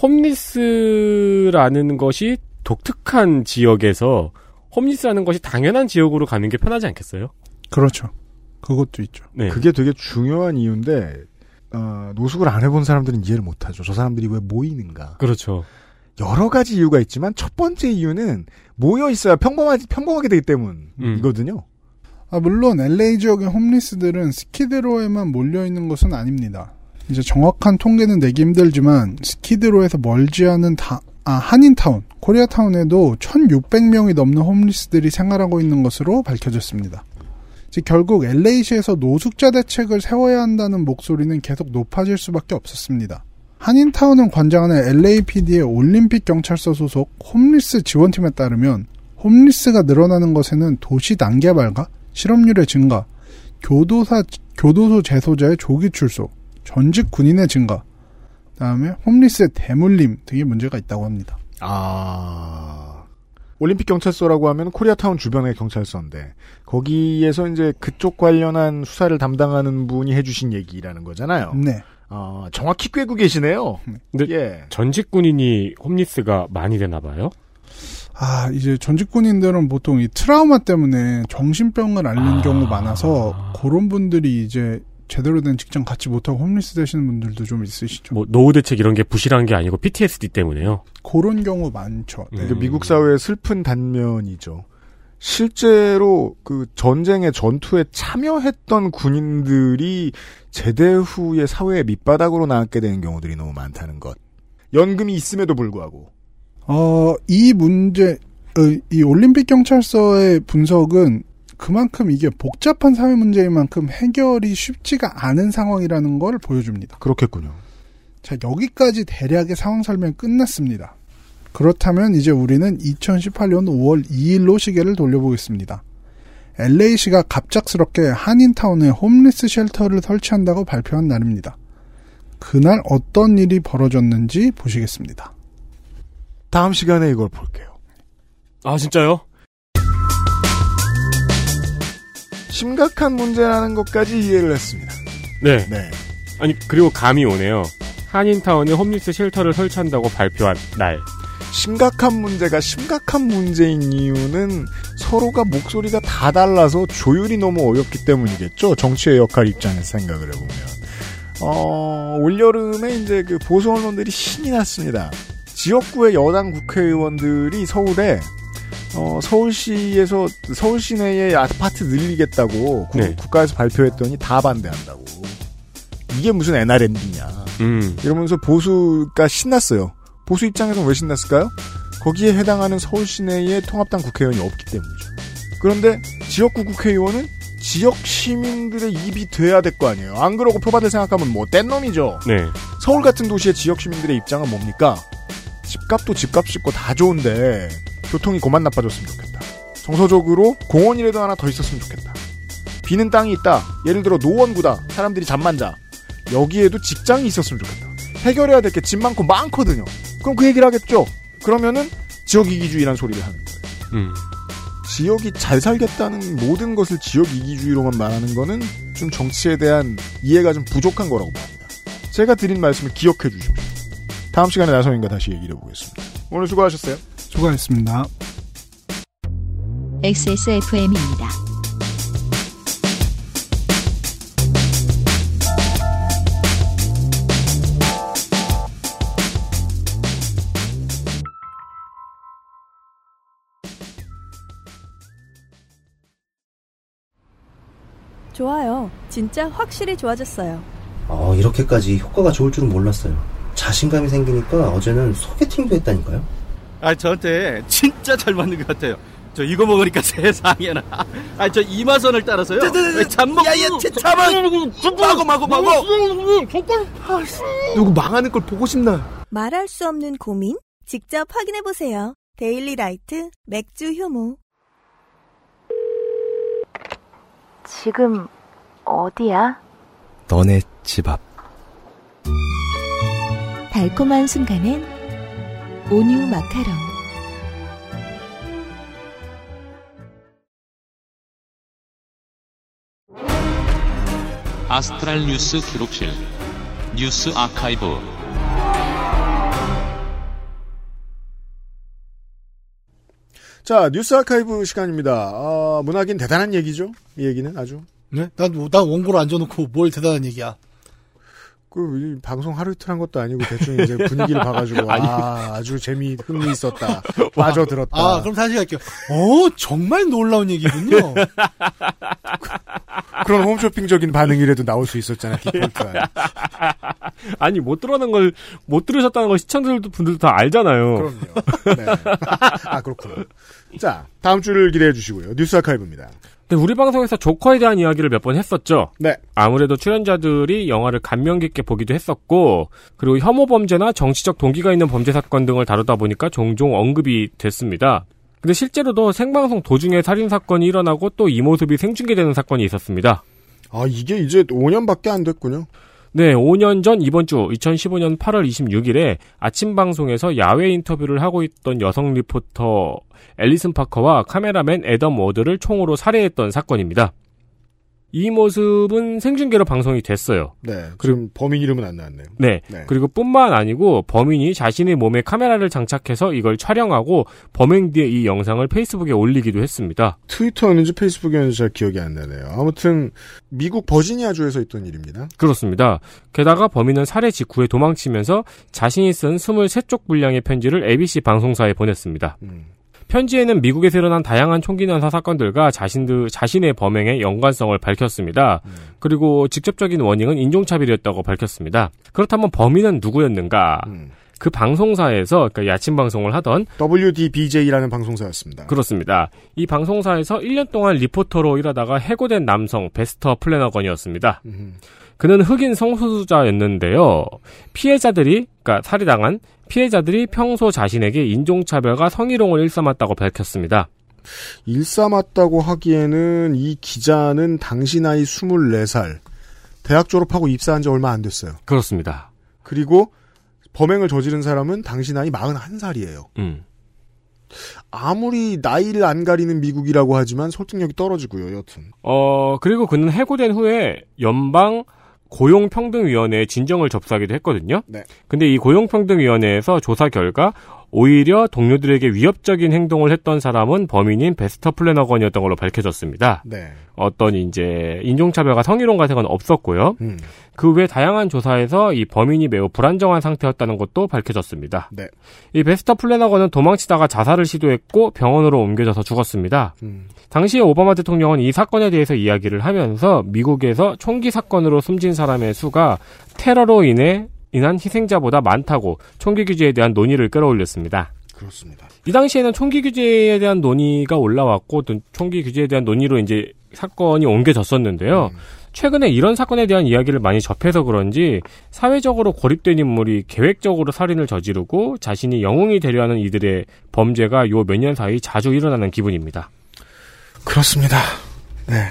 홈리스라는 것이 독특한 지역에서 홈리스라는 것이 당연한 지역으로 가는 게 편하지 않겠어요? 그렇죠. 그것도 있죠. 네. 그게 되게 중요한 이유인데 어, 노숙을 안 해본 사람들은 이해를 못하죠. 저 사람들이 왜 모이는가. 그렇죠. 여러 가지 이유가 있지만 첫 번째 이유는 모여 있어야 평범하지 평범하게 되기 때문이거든요. 아, 물론 LA 지역의 홈리스들은 스키드로에만 몰려 있는 것은 아닙니다. 이제 정확한 통계는 내기 힘들지만 스키드로에서 멀지 않은 다, 아, 한인타운, 코리아타운에도 1,600명이 넘는 홈리스들이 생활하고 있는 것으로 밝혀졌습니다. 즉 결국 LA시에서 노숙자 대책을 세워야 한다는 목소리는 계속 높아질 수밖에 없었습니다. 한인타운을 관장하는 LAPD의 올림픽 경찰서 소속 홈리스 지원팀에 따르면 홈리스가 늘어나는 것에는 도시 난개발과 실업률의 증가, 교도사, 교도소 재소자의 조기 출소, 전직 군인의 증가, 다음에 홈리스의 대물림 등의 문제가 있다고 합니다. 아. 올림픽 경찰서라고 하면 코리아타운 주변의 경찰서인데 거기에서 이제 그쪽 관련한 수사를 담당하는 분이 해주신 얘기라는 거잖아요. 네. 어, 정확히 꿰고 계시네요. 근데 예. 전직 군인이 홈리스가 많이 되나 봐요. 아, 이제 전직 군인들은 보통 이 트라우마 때문에 정신병을 앓는 경우 많아서 그런 분들이 이제 제대로 된 직장 갖지 못하고 홈리스 되시는 분들도 좀 있으시죠. 뭐 노후 대책 이런 게 부실한 게 아니고 PTSD 때문에요. 그런 경우 많죠. 네. 그러니까 미국 사회의 슬픈 단면이죠. 실제로 그 전쟁의 전투에 참여했던 군인들이 제대 후에 사회의 밑바닥으로 나앉게 되는 경우들이 너무 많다는 것. 연금이 있음에도 불구하고. 어, 이 문제, 어, 이 올림픽 경찰서의 분석은 그만큼 이게 복잡한 사회 문제인 만큼 해결이 쉽지가 않은 상황이라는 걸 보여줍니다. 그렇겠군요. 자, 여기까지 대략의 상황 설명 끝났습니다. 그렇다면 이제 우리는 2018년 5월 2일로 시계를 돌려보겠습니다. LA시가 갑작스럽게 한인타운에 홈리스 쉘터를 설치한다고 발표한 날입니다. 그날 어떤 일이 벌어졌는지 보시겠습니다. 다음 시간에 이걸 볼게요. 아 진짜요? 심각한 문제라는 것까지 이해를 했습니다. 네. 네. 아니 그리고 감이 오네요. 한인타운에 홈리스 쉘터를 설치한다고 발표한 날. 심각한 문제가 심각한 문제인 이유는 서로가 목소리가 다 달라서 조율이 너무 어렵기 때문이겠죠. 정치의 역할 입장에서 생각을 해보면. 어, 올여름에 이제 그 보수 언론들이 신이 났습니다. 지역구의 여당 국회의원들이 서울에 어, 서울시에서 서울 시내에 아파트 늘리겠다고 국, 네. 국가에서 발표했더니 다 반대한다고. 이게 무슨 NRMD냐. 음. 이러면서 보수가 신났어요. 보수 입장에서 왜 신났을까요? 거기에 해당하는 서울 시내의 통합당 국회의원이 없기 때문이죠. 그런데 지역구 국회의원은 지역 시민들의 입이 돼야 될 거 아니에요. 안 그러고 표받을 생각하면 뭐 뗀 놈이죠. 네. 서울 같은 도시의 지역 시민들의 입장은 뭡니까? 집값도 집값이고 다 좋은데 교통이 고만 나빠졌으면 좋겠다. 정서적으로 공원이라도 하나 더 있었으면 좋겠다. 비는 땅이 있다. 예를 들어 노원구다. 사람들이 잠만 자. 여기에도 직장이 있었으면 좋겠다. 해결해야 될 게 집 많고 많거든요. 그럼 그 얘기를 하겠죠. 그러면은 지역 이기주의란 소리를 하는 거예요. 음. 지역이 잘 살겠다는 모든 것을 지역 이기주의로만 말하는 거는 좀 정치에 대한 이해가 좀 부족한 거라고 봅니다. 제가 드린 말씀을 기억해 주십시오. 다음 시간에 나성인가 다시 얘기를 해보겠습니다. 오늘 수고하셨어요. 수고하셨습니다. XSFM입니다. 좋아요. 진짜 확실히 좋아졌어요. 어, 이렇게까지 효과가 좋을 줄은 몰랐어요. 자신감이 생기니까 어제는 소개팅도 했다니까요. 아, 저한테 진짜 잘 맞는 것 같아요. 저 이거 먹으니까 *laughs* 세상에나. 아, 저 이마선을 따라서요. 잠만. 야야, 잠만. 마고 마고 마고. 누구 망하는 걸 보고 싶나? 말할 수 없는 고민? 직접 확인해 보세요. 데일리 라이트 맥주 효모. 지금 어디야? 너네 집 앞. 달콤한 순간엔 온유 마카롱. 아스트랄 뉴스 기록실 뉴스 아카이브 자, 뉴스 아카이브 시간입니다. 아, 문학인 대단한 얘기죠? 이 얘기는 아주. 네? 난, 난 원고를 앉아놓고 뭘 대단한 얘기야. 그, 이 방송 하루 이틀 한 것도 아니고 대충 이제 분위기를 봐가지고. *laughs* 아, 아주 재미, 흥미 있었다. *laughs* 빠져들었다. 아, 그럼 다시 갈게요. 어, 정말 놀라운 얘기군요. *laughs* 그런 홈쇼핑적인 반응이라도 나올 수 있었잖아요, 디폴트 안에. 아니 못 들어는 걸 못 들으셨다는 걸 시청자들 분들도 다 알잖아요. 그럼요. 네. 아, 그렇군요. 자, 다음 주를 기대해 주시고요. 뉴스 아카이브입니다. 근데 우리 방송에서 조커에 대한 이야기를 몇 번 했었죠. 네. 아무래도 출연자들이 영화를 감명 깊게 보기도 했었고, 그리고 혐오 범죄나 정치적 동기가 있는 범죄 사건 등을 다루다 보니까 종종 언급이 됐습니다. 근데 실제로도 생방송 도중에 살인 사건이 일어나고 또 이 모습이 생중계되는 사건이 있었습니다. 아, 이게 이제 5년밖에 안 됐군요. 네, 5년 전 이번 주 2015년 8월 26일에 아침 방송에서 야외 인터뷰를 하고 있던 여성 리포터 앨리슨 파커와 카메라맨 애덤 워드를 총으로 살해했던 사건입니다. 이 모습은 생중계로 방송이 됐어요. 네. 지금 범인 이름은 안 나왔네요. 네. 네. 그리고 뿐만 아니고 범인이 자신의 몸에 카메라를 장착해서 이걸 촬영하고 범행 뒤에 이 영상을 페이스북에 올리기도 했습니다. 트위터였는지 페이스북이었는지 잘 기억이 안 나네요. 아무튼 미국 버지니아주에서 있던 일입니다. 그렇습니다. 게다가 범인은 살해 직후에 도망치면서 자신이 쓴 23쪽 분량의 편지를 ABC 방송사에 보냈습니다. 음. 편지에는 미국에서 일어난 다양한 총기 난사 사건들과 자신들, 자신의 범행의 연관성을 밝혔습니다. 그리고 직접적인 원인은 인종차별이었다고 밝혔습니다. 그렇다면 범인은 누구였는가? 그 방송사에서, 그러니까 야침 방송을 하던 WDBJ라는 방송사였습니다. 그렇습니다. 이 방송사에서 1년 동안 리포터로 일하다가 해고된 남성 베스터 플래너건이었습니다. 그는 흑인 성소수자였는데요. 피해자들이, 그러니까 살해당한 피해자들이 평소 자신에게 인종차별과 성희롱을 일삼았다고 밝혔습니다. 일삼았다고 하기에는 이 기자는 당시 나이 24살. 대학 졸업하고 입사한 지 얼마 안 됐어요. 그렇습니다. 그리고 범행을 저지른 사람은 당시 나이 41살이에요. 음. 아무리 나이를 안 가리는 미국이라고 하지만 설득력이 떨어지고요, 여튼. 어, 그리고 그는 해고된 후에 연방 고용평등위원회에 진정을 접수하기도 했거든요. 네. 근데 이 고용평등위원회에서 조사 결과 오히려 동료들에게 위협적인 행동을 했던 사람은 범인인 베스터 플래너건이었던 걸로 밝혀졌습니다. 네. 어떤 이제 인종차별과 성희롱 같은 건 없었고요. 음. 그외 다양한 조사에서 이 범인이 매우 불안정한 상태였다는 것도 밝혀졌습니다. 네. 이 베스터 플래너건은 도망치다가 자살을 시도했고 병원으로 옮겨져서 죽었습니다. 음. 당시에 오바마 대통령은 이 사건에 대해서 이야기를 하면서 미국에서 총기 사건으로 숨진 사람의 수가 테러로 인해 인한 희생자보다 많다고 총기 규제에 대한 논의를 끌어올렸습니다. 그렇습니다. 이 당시에는 총기 규제에 대한 논의가 올라왔고 또 총기 규제에 대한 논의로 이제 사건이 옮겨졌었는데요. 최근에 이런 사건에 대한 이야기를 많이 접해서 그런지 사회적으로 고립된 인물이 계획적으로 살인을 저지르고 자신이 영웅이 되려 하는 이들의 범죄가 요 몇 년 사이 자주 일어나는 기분입니다. 그렇습니다. 네.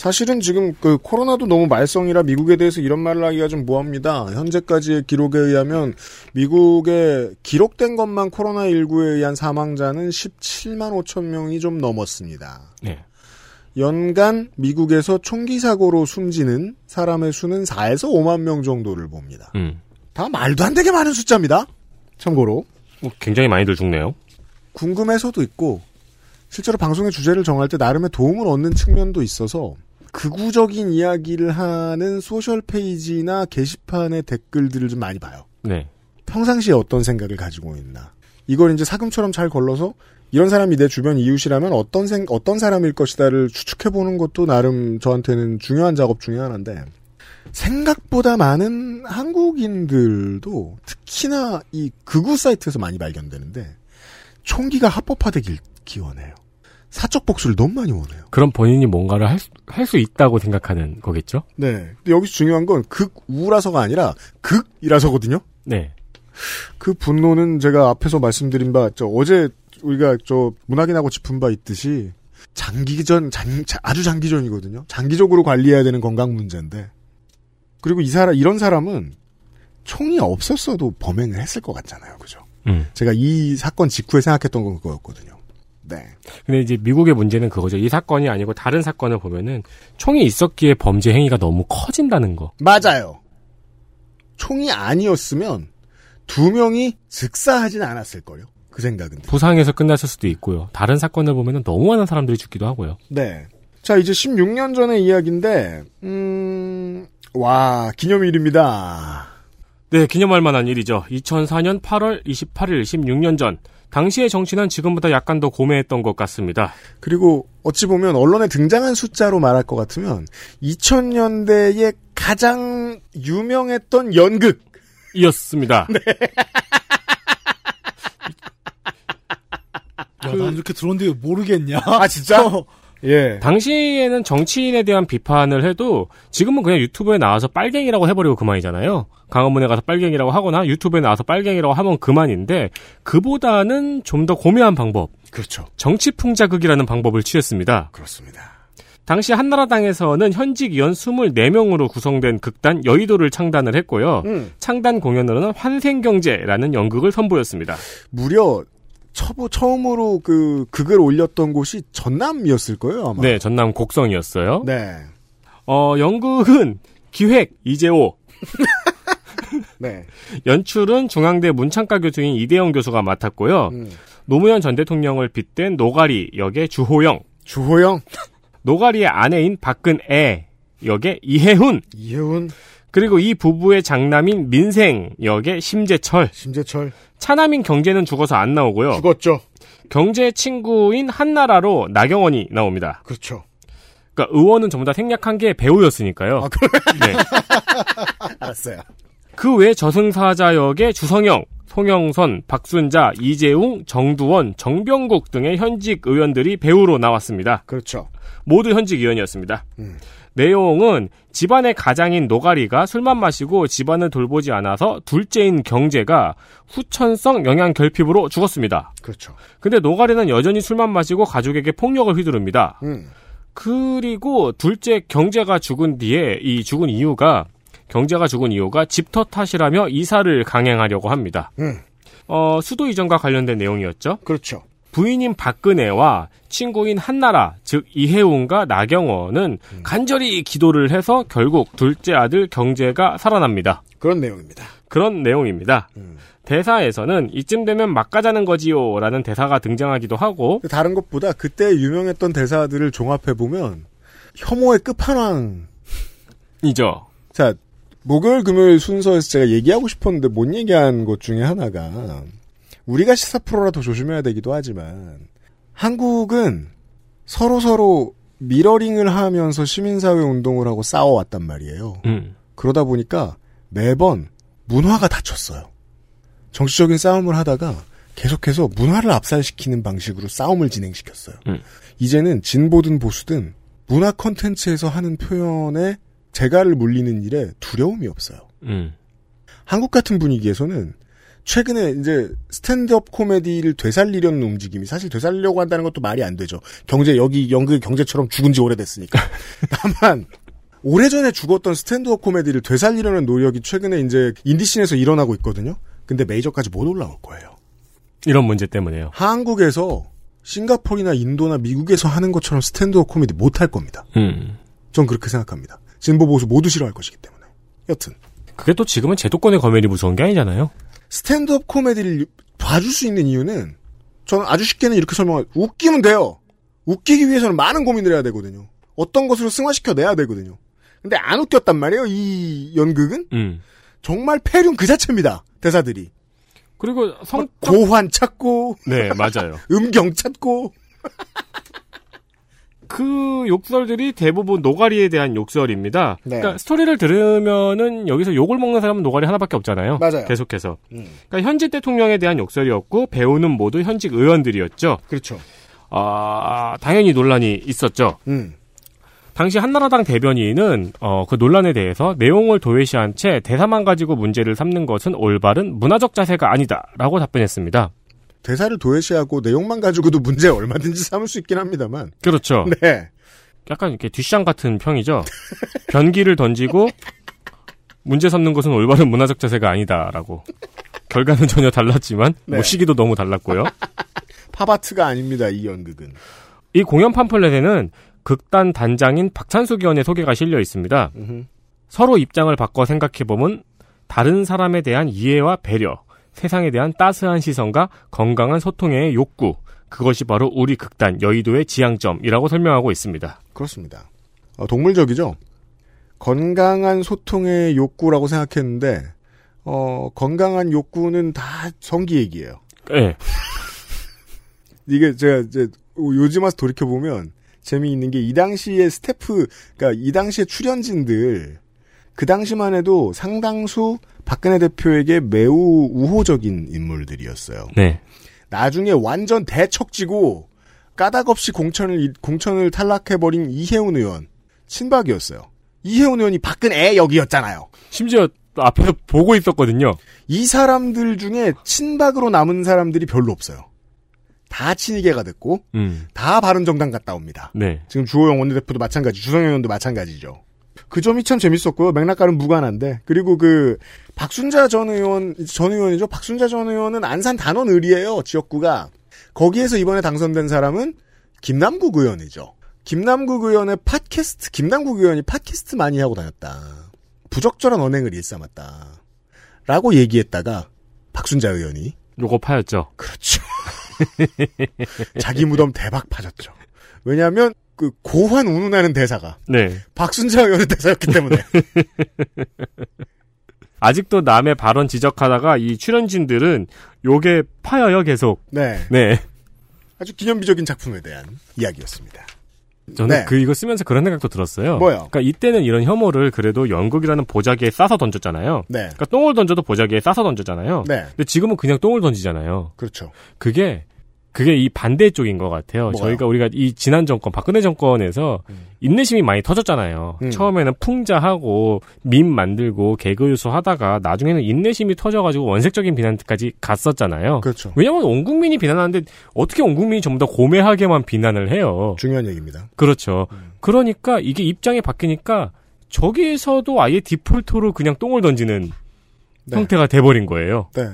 사실은 지금 그 코로나도 너무 말썽이라 미국에 대해서 이런 말을 하기가 좀 뭐합니다. 현재까지의 기록에 의하면 미국에 기록된 것만 코로나19에 의한 사망자는 17만 5천 명이 좀 넘었습니다. 네. 연간 미국에서 총기 사고로 숨지는 사람의 수는 4에서 5만 명 정도를 봅니다. 음. 다 말도 안 되게 많은 숫자입니다. 참고로 뭐 굉장히 많이들 죽네요. 궁금해서도 있고 실제로 방송의 주제를 정할 때 나름의 도움을 얻는 측면도 있어서 극우적인 이야기를 하는 소셜 페이지나 게시판의 댓글들을 좀 많이 봐요. 네. 평상시에 어떤 생각을 가지고 있나. 이걸 이제 사금처럼 잘 걸러서 이런 사람이 내 주변 이웃이라면 어떤 생, 어떤 사람일 것이다를 추측해 보는 것도 나름 저한테는 중요한 작업 중에 하나인데, 생각보다 많은 한국인들도 특히나 이 극우 사이트에서 많이 발견되는데, 총기가 합법화되길 기원해요. 사적 복수를 너무 많이 원해요. 그럼 본인이 뭔가를 할 수 있다고 생각하는 거겠죠? 네. 근데 여기서 중요한 건 극우라서가 아니라 극이라서거든요? 네. 그 분노는 제가 앞에서 말씀드린 바, 저 어제 우리가 저 문학인하고 짚은 바 있듯이 장기전, 장, 자- 아주 장기전이거든요. 장기적으로 관리해야 되는 건강 문제인데. 그리고 이 사람, 이런 사람은 총이 없었어도 범행을 했을 것 같잖아요. 그죠? 음. 제가 이 사건 직후에 생각했던 건 그거였거든요. 네. 근데 이제 미국의 문제는 그거죠. 이 사건이 아니고 다른 사건을 보면은 총이 있었기에 범죄 행위가 너무 커진다는 거. 맞아요. 총이 아니었으면 두 명이 즉사하진 않았을걸요. 그 생각은. 부상에서 끝났을 수도 있고요. 다른 사건을 보면은 너무 많은 사람들이 죽기도 하고요. 네. 자, 이제 16년 전의 이야기인데, 음, 와, 기념일입니다. 네, 기념할 만한 일이죠. 2004년 8월 28일 16년 전. 당시의 정치는 지금보다 약간 더 고매했던 것 같습니다. 그리고 어찌 보면 언론에 등장한 숫자로 말할 것 같으면 2000년대에 가장 유명했던 연극 이었습니다. *laughs* 네. 야, 난 이렇게 들었는데 모르겠냐? 아, 진짜? *laughs* 예. 당시에는 정치인에 대한 비판을 해도 지금은 그냥 유튜브에 나와서 빨갱이라고 해버리고 그만이잖아요. 강원문에 가서 빨갱이라고 하거나 유튜브에 나와서 빨갱이라고 하면 그만인데 그보다는 좀 더 고매한 방법. 그렇죠. 정치 풍자극이라는 방법을 취했습니다. 그렇습니다. 당시 한나라당에서는 현직 의원 24명으로 구성된 극단 여의도를 창단을 했고요. 음. 창단 공연으로는 환생경제라는 연극을 선보였습니다. 무려 처부 처음으로 그 극을 올렸던 곳이 전남이었을 거예요, 아마. 네, 전남 곡성이었어요. 네. 어, 연극은 기획 이재호, *laughs* 네. 연출은 중앙대 문창과 교수인 이대영 교수가 맡았고요. 음. 노무현 전 대통령을 빗댄 노가리 역의 주호영, 주호영, *laughs* 노가리의 아내인 박근애 역의 이혜훈, 이혜훈, 그리고 이 부부의 장남인 민생 역의 심재철, 심재철, 차남인 경제는 죽어서 안 나오고요. 죽었죠. 경제 친구인 한나라로 나경원이 나옵니다. 그렇죠. 그러니까 의원은 전부 다 생략한 게 배우였으니까요. 네. *laughs* 알았어요. 그 외 저승사자 역의 주성영, 송영선, 박순자, 이재웅, 정두원, 정병국 등의 현직 의원들이 배우로 나왔습니다. 그렇죠. 모두 현직 의원이었습니다. 음. 내용은 집안의 가장인 노가리가 술만 마시고 집안을 돌보지 않아서 둘째인 경제가 후천성 영양 결핍으로 죽었습니다. 그렇죠. 근데 노가리는 여전히 술만 마시고 가족에게 폭력을 휘두릅니다. 음. 그리고 둘째 경제가 죽은 뒤에 이 죽은 이유가 경제가 죽은 이유가 집터 탓이라며 이사를 강행하려고 합니다. 음. 어, 수도 이전과 관련된 내용이었죠. 그렇죠. 부인인 박근혜와 친구인 한나라, 즉 이혜웅과 나경원은 간절히 기도를 해서 결국 둘째 아들 경제가 살아납니다. 그런 내용입니다. 그런 내용입니다. 대사에서는 이쯤 되면 막 가자는 거지요 라는 대사가 등장하기도 하고 다른 것보다 그때 유명했던 대사들을 종합해 보면 혐오의 끝판왕. 이죠. 자, 목요일 금요일 순서에서 제가 얘기하고 싶었는데 못 얘기한 것 중에 하나가 우리가 시사 프로라 더 조심해야 되기도 하지만 한국은 서로 서로 미러링을 하면서 시민사회 운동을 하고 싸워왔단 말이에요. 음. 그러다 보니까 매번 문화가 다쳤어요. 정치적인 싸움을 하다가 계속해서 문화를 압살시키는 방식으로 싸움을 진행시켰어요. 음. 이제는 진보든 보수든 문화 컨텐츠에서 하는 표현에 재갈을 물리는 일에 두려움이 없어요. 음. 한국 같은 분위기에서는 최근에 이제 스탠드업 코미디를 되살리려는 움직임이 사실 되살리려고 한다는 것도 말이 안 되죠. 경제 여기 연극 경제처럼 죽은 지 오래됐으니까. *laughs* 다만 오래전에 죽었던 스탠드업 코미디를 되살리려는 노력이 최근에 이제 인디씬에서 일어나고 있거든요. 근데 메이저까지 못 올라올 거예요. 이런 문제 때문에요. 한국에서 싱가포르나 인도나 미국에서 하는 것처럼 스탠드업 코미디 못 할 겁니다. 음. 전 그렇게 생각합니다. 진보 보수 모두 싫어할 것이기 때문에. 여튼 그게 또 지금은 제도권의 검열이 무서운 게 아니잖아요. 스탠드업 코미디를 봐줄 수 있는 이유는 저는 아주 쉽게는 이렇게 설명할 웃기면 돼요. 웃기기 위해서는 많은 고민을 해야 되거든요. 어떤 것으로 승화시켜 내야 되거든요. 근데 안 웃겼단 말이에요. 이 연극은 음. 정말 폐륜 그 자체입니다. 대사들이 그리고 성 고환 찾고 네, 맞아요. *laughs* 음경 찾고 *laughs* 그 욕설들이 대부분 노가리에 대한 욕설입니다. 네. 그러니까 스토리를 들으면은 여기서 욕을 먹는 사람은 노가리 하나밖에 없잖아요. 맞아요. 계속해서. 음. 그러니까 현직 대통령에 대한 욕설이었고 배우는 모두 현직 의원들이었죠. 그렇죠. 아, 당연히 논란이 있었죠. 음. 당시 한나라당 대변인은 어, 그 논란에 대해서 내용을 도외시한 채 대사만 가지고 문제를 삼는 것은 올바른 문화적 자세가 아니다라고 답변했습니다. 대사를 도외시하고 내용만 가지고도 문제 얼마든지 삼을 수 있긴 합니다만. 그렇죠. *laughs* 네. 약간 이렇게 뒷장 같은 평이죠. 변기를 던지고 문제 삼는 것은 올바른 문화적 자세가 아니다라고. 결과는 전혀 달랐지만 네. 뭐 시기도 너무 달랐고요. *laughs* 팝아트가 아닙니다. 이 연극은. 이 공연 팜플렛에는 극단 단장인 박찬숙 의원의 소개가 실려 있습니다. 음흠. 서로 입장을 바꿔 생각해보면 다른 사람에 대한 이해와 배려, 세상에 대한 따스한 시선과 건강한 소통의 욕구, 그것이 바로 우리 극단 여의도의 지향점이라고 설명하고 있습니다. 그렇습니다. 어, 동물적이죠. 건강한 소통의 욕구라고 생각했는데 어, 건강한 욕구는 다 성기 얘기예요. 예. *laughs* 이게 제가 이제 요즘 와서 돌이켜 보면 재미있는 게 이 당시에 스태프, 그러니까 이 당시에 출연진들 그 당시만 해도 상당수 박근혜 대표에게 매우 우호적인 인물들이었어요. 네. 나중에 완전 대척지고 까닭없이 공천을 공천을 탈락해버린 이혜훈 의원 친박이었어요. 이혜훈 의원이 박근혜 역이었잖아요. 심지어 앞에서 보고 있었거든요. 이 사람들 중에 친박으로 남은 사람들이 별로 없어요. 다 친이계가 됐고 음. 다 바른정당 갔다 옵니다. 네. 지금 주호영 원내대표도 마찬가지, 주성현 의원도 마찬가지죠. 그 점이 참 재밌었고요. 맥락과는 무관한데 그리고 그 박순자 전 의원 전 의원이죠. 박순자 전 의원은 안산 단원 을이에요. 지역구가 거기에서 이번에 당선된 사람은 김남국 의원이죠. 김남국 의원의 팟캐스트 김남국 의원이 팟캐스트 많이 하고 다녔다. 부적절한 언행을 일삼았다. 라고 얘기했다가 박순자 의원이 요거 파였죠. 그렇죠. *laughs* 자기 무덤 대박 파졌죠. 왜냐하면 그 고환 운운하는 대사가 네. 박순자 의원의 대사였기 때문에 *laughs* 아직도 남의 발언 지적하다가 이 출연진들은 요게 파여요 계속. 네. 네. 아주 기념비적인 작품에 대한 이야기였습니다. 저는 네. 그 이거 쓰면서 그런 생각도 들었어요. 뭐요? 그러니까 이때는 이런 혐오를 그래도 연극이라는 보자기에 싸서 던졌잖아요. 네. 그러니까 똥을 던져도 보자기에 싸서 던졌잖아요. 네. 근데 지금은 그냥 똥을 던지잖아요. 그렇죠. 그게 그게 이 반대쪽인 것 같아요. 뭐가요? 저희가 우리가 이 지난 정권 박근혜 정권에서 인내심이 많이 터졌잖아요. 음. 처음에는 풍자하고 밈 만들고 개그 유소 하다가 나중에는 인내심이 터져가지고 원색적인 비난까지 갔었잖아요. 그렇죠. 왜냐하면 온 국민이 비난하는데 어떻게 온 국민이 전부 다 고매하게만 비난을 해요. 중요한 얘기입니다. 그렇죠. 그러니까 이게 입장이 바뀌니까 저기에서도 아예 디폴트로 그냥 똥을 던지는 네. 형태가 돼버린 거예요. 네.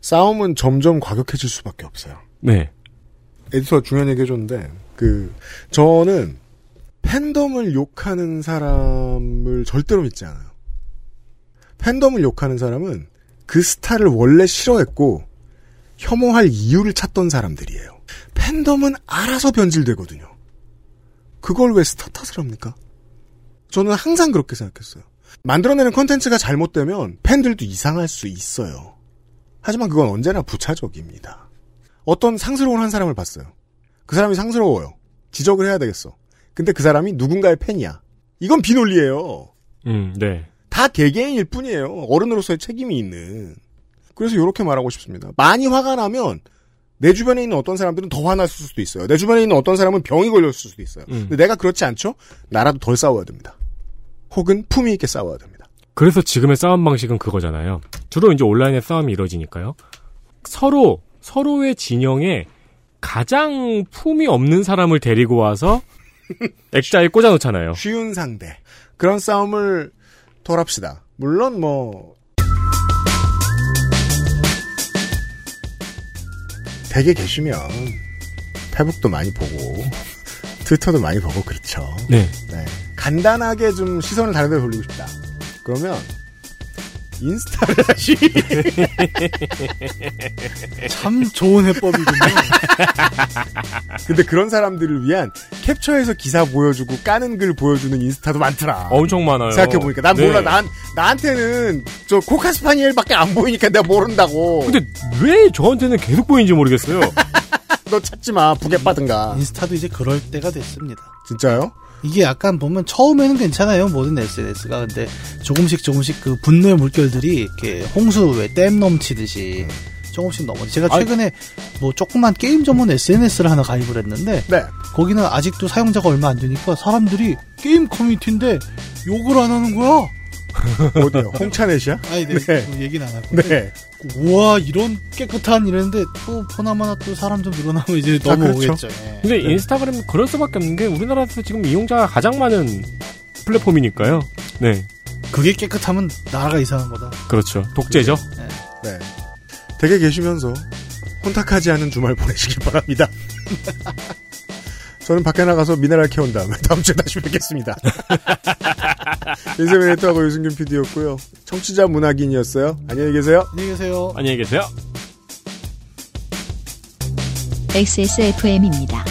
싸움은 점점 과격해질 수밖에 없어요. 네. 에디터가 중요한 얘기 해줬는데, 그, 저는 팬덤을 욕하는 사람을 절대로 믿지 않아요. 팬덤을 욕하는 사람은 그 스타를 원래 싫어했고, 혐오할 이유를 찾던 사람들이에요. 팬덤은 알아서 변질되거든요. 그걸 왜 스타 탓을 합니까? 저는 항상 그렇게 생각했어요. 만들어내는 콘텐츠가 잘못되면 팬들도 이상할 수 있어요. 하지만 그건 언제나 부차적입니다. 어떤 상스러운 한 사람을 봤어요. 그 사람이 상스러워요. 지적을 해야 되겠어. 근데 그 사람이 누군가의 팬이야. 이건 비논리예요. 음, 네. 다 개개인일 뿐이에요. 어른으로서의 책임이 있는. 그래서 이렇게 말하고 싶습니다. 많이 화가 나면 내 주변에 있는 어떤 사람들은 더 화났을 수도 있어요. 내 주변에 있는 어떤 사람은 병이 걸렸을 수도 있어요. 음. 근데 내가 그렇지 않죠? 나라도 덜 싸워야 됩니다. 혹은 품위 있게 싸워야 됩니다. 그래서 지금의 싸움 방식은 그거잖아요. 주로 이제 온라인의 싸움이 이루어지니까요. 서로 서로의 진영에 가장 품이 없는 사람을 데리고 와서 *laughs* 액자에 꽂아 놓잖아요. 쉬운 상대. 그런 싸움을 덜합시다. 물론 뭐 댁에 계시면 페북도 많이 보고 트위터도 많이 보고 그렇죠. 네. 네. 간단하게 좀 시선을 다른 데 돌리고 싶다. 그러면 인스타를 하시. *laughs* 참 좋은 해법이군요. 근데 그런 사람들을 위한 캡처해서 기사 보여주고 까는 글 보여주는 인스타도 많더라. 엄청 많아요. 생각해보니까. 난 네. 몰라. 난, 나한테는 저 코카스파니엘 밖에 안 보이니까 내가 모른다고. 근데 왜 저한테는 계속 보이는지 모르겠어요. *laughs* 너 찾지 마. 부계 빠든가. 인스타도 이제 그럴 때가 됐습니다. 진짜요? 이게 약간 보면 처음에는 괜찮아요 모든 SNS가 근데 조금씩 조금씩 그 분노의 물결들이 이렇게 홍수 왜 댐 넘치듯이 조금씩 넘어. 제가 최근에 뭐 조그만 게임 전문 SNS를 하나 가입을 했는데 네. 거기는 아직도 사용자가 얼마 안 되니까 사람들이 게임 커뮤니티인데 욕을 안 하는 거야. *laughs* 어디요? 홍차넷이야? 아니, 네. 네. 그 얘기는 안 하고. 네. 우와 이런 깨끗한 이랬는데 또 보나마나 또 사람 좀 늘어나면 이제 아, 넘어오겠죠. 그렇죠. 예. 근데 인스타그램 그럴 수밖에 없는 게 우리나라에서 지금 이용자가 가장 많은 플랫폼이니까요. 네. 그게 깨끗하면 나라가 이상한 거다. 그렇죠. 독재죠. 네. 댁에 계시면서 혼탁하지 않은 주말 보내시길 바랍니다. *laughs* 저는 밖에 나가서 미네랄 캐온 다음에 *laughs* 다음 주에 다시 뵙겠습니다. *laughs* 인생의 네트하고 유승균 PD였고요. 청취자 문학인이었어요. 안녕히 계세요. 안녕히 계세요. 안녕히 계세요. XSFM입니다.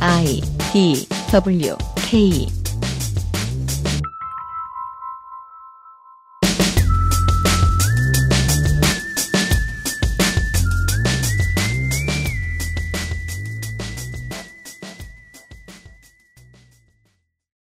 I D W K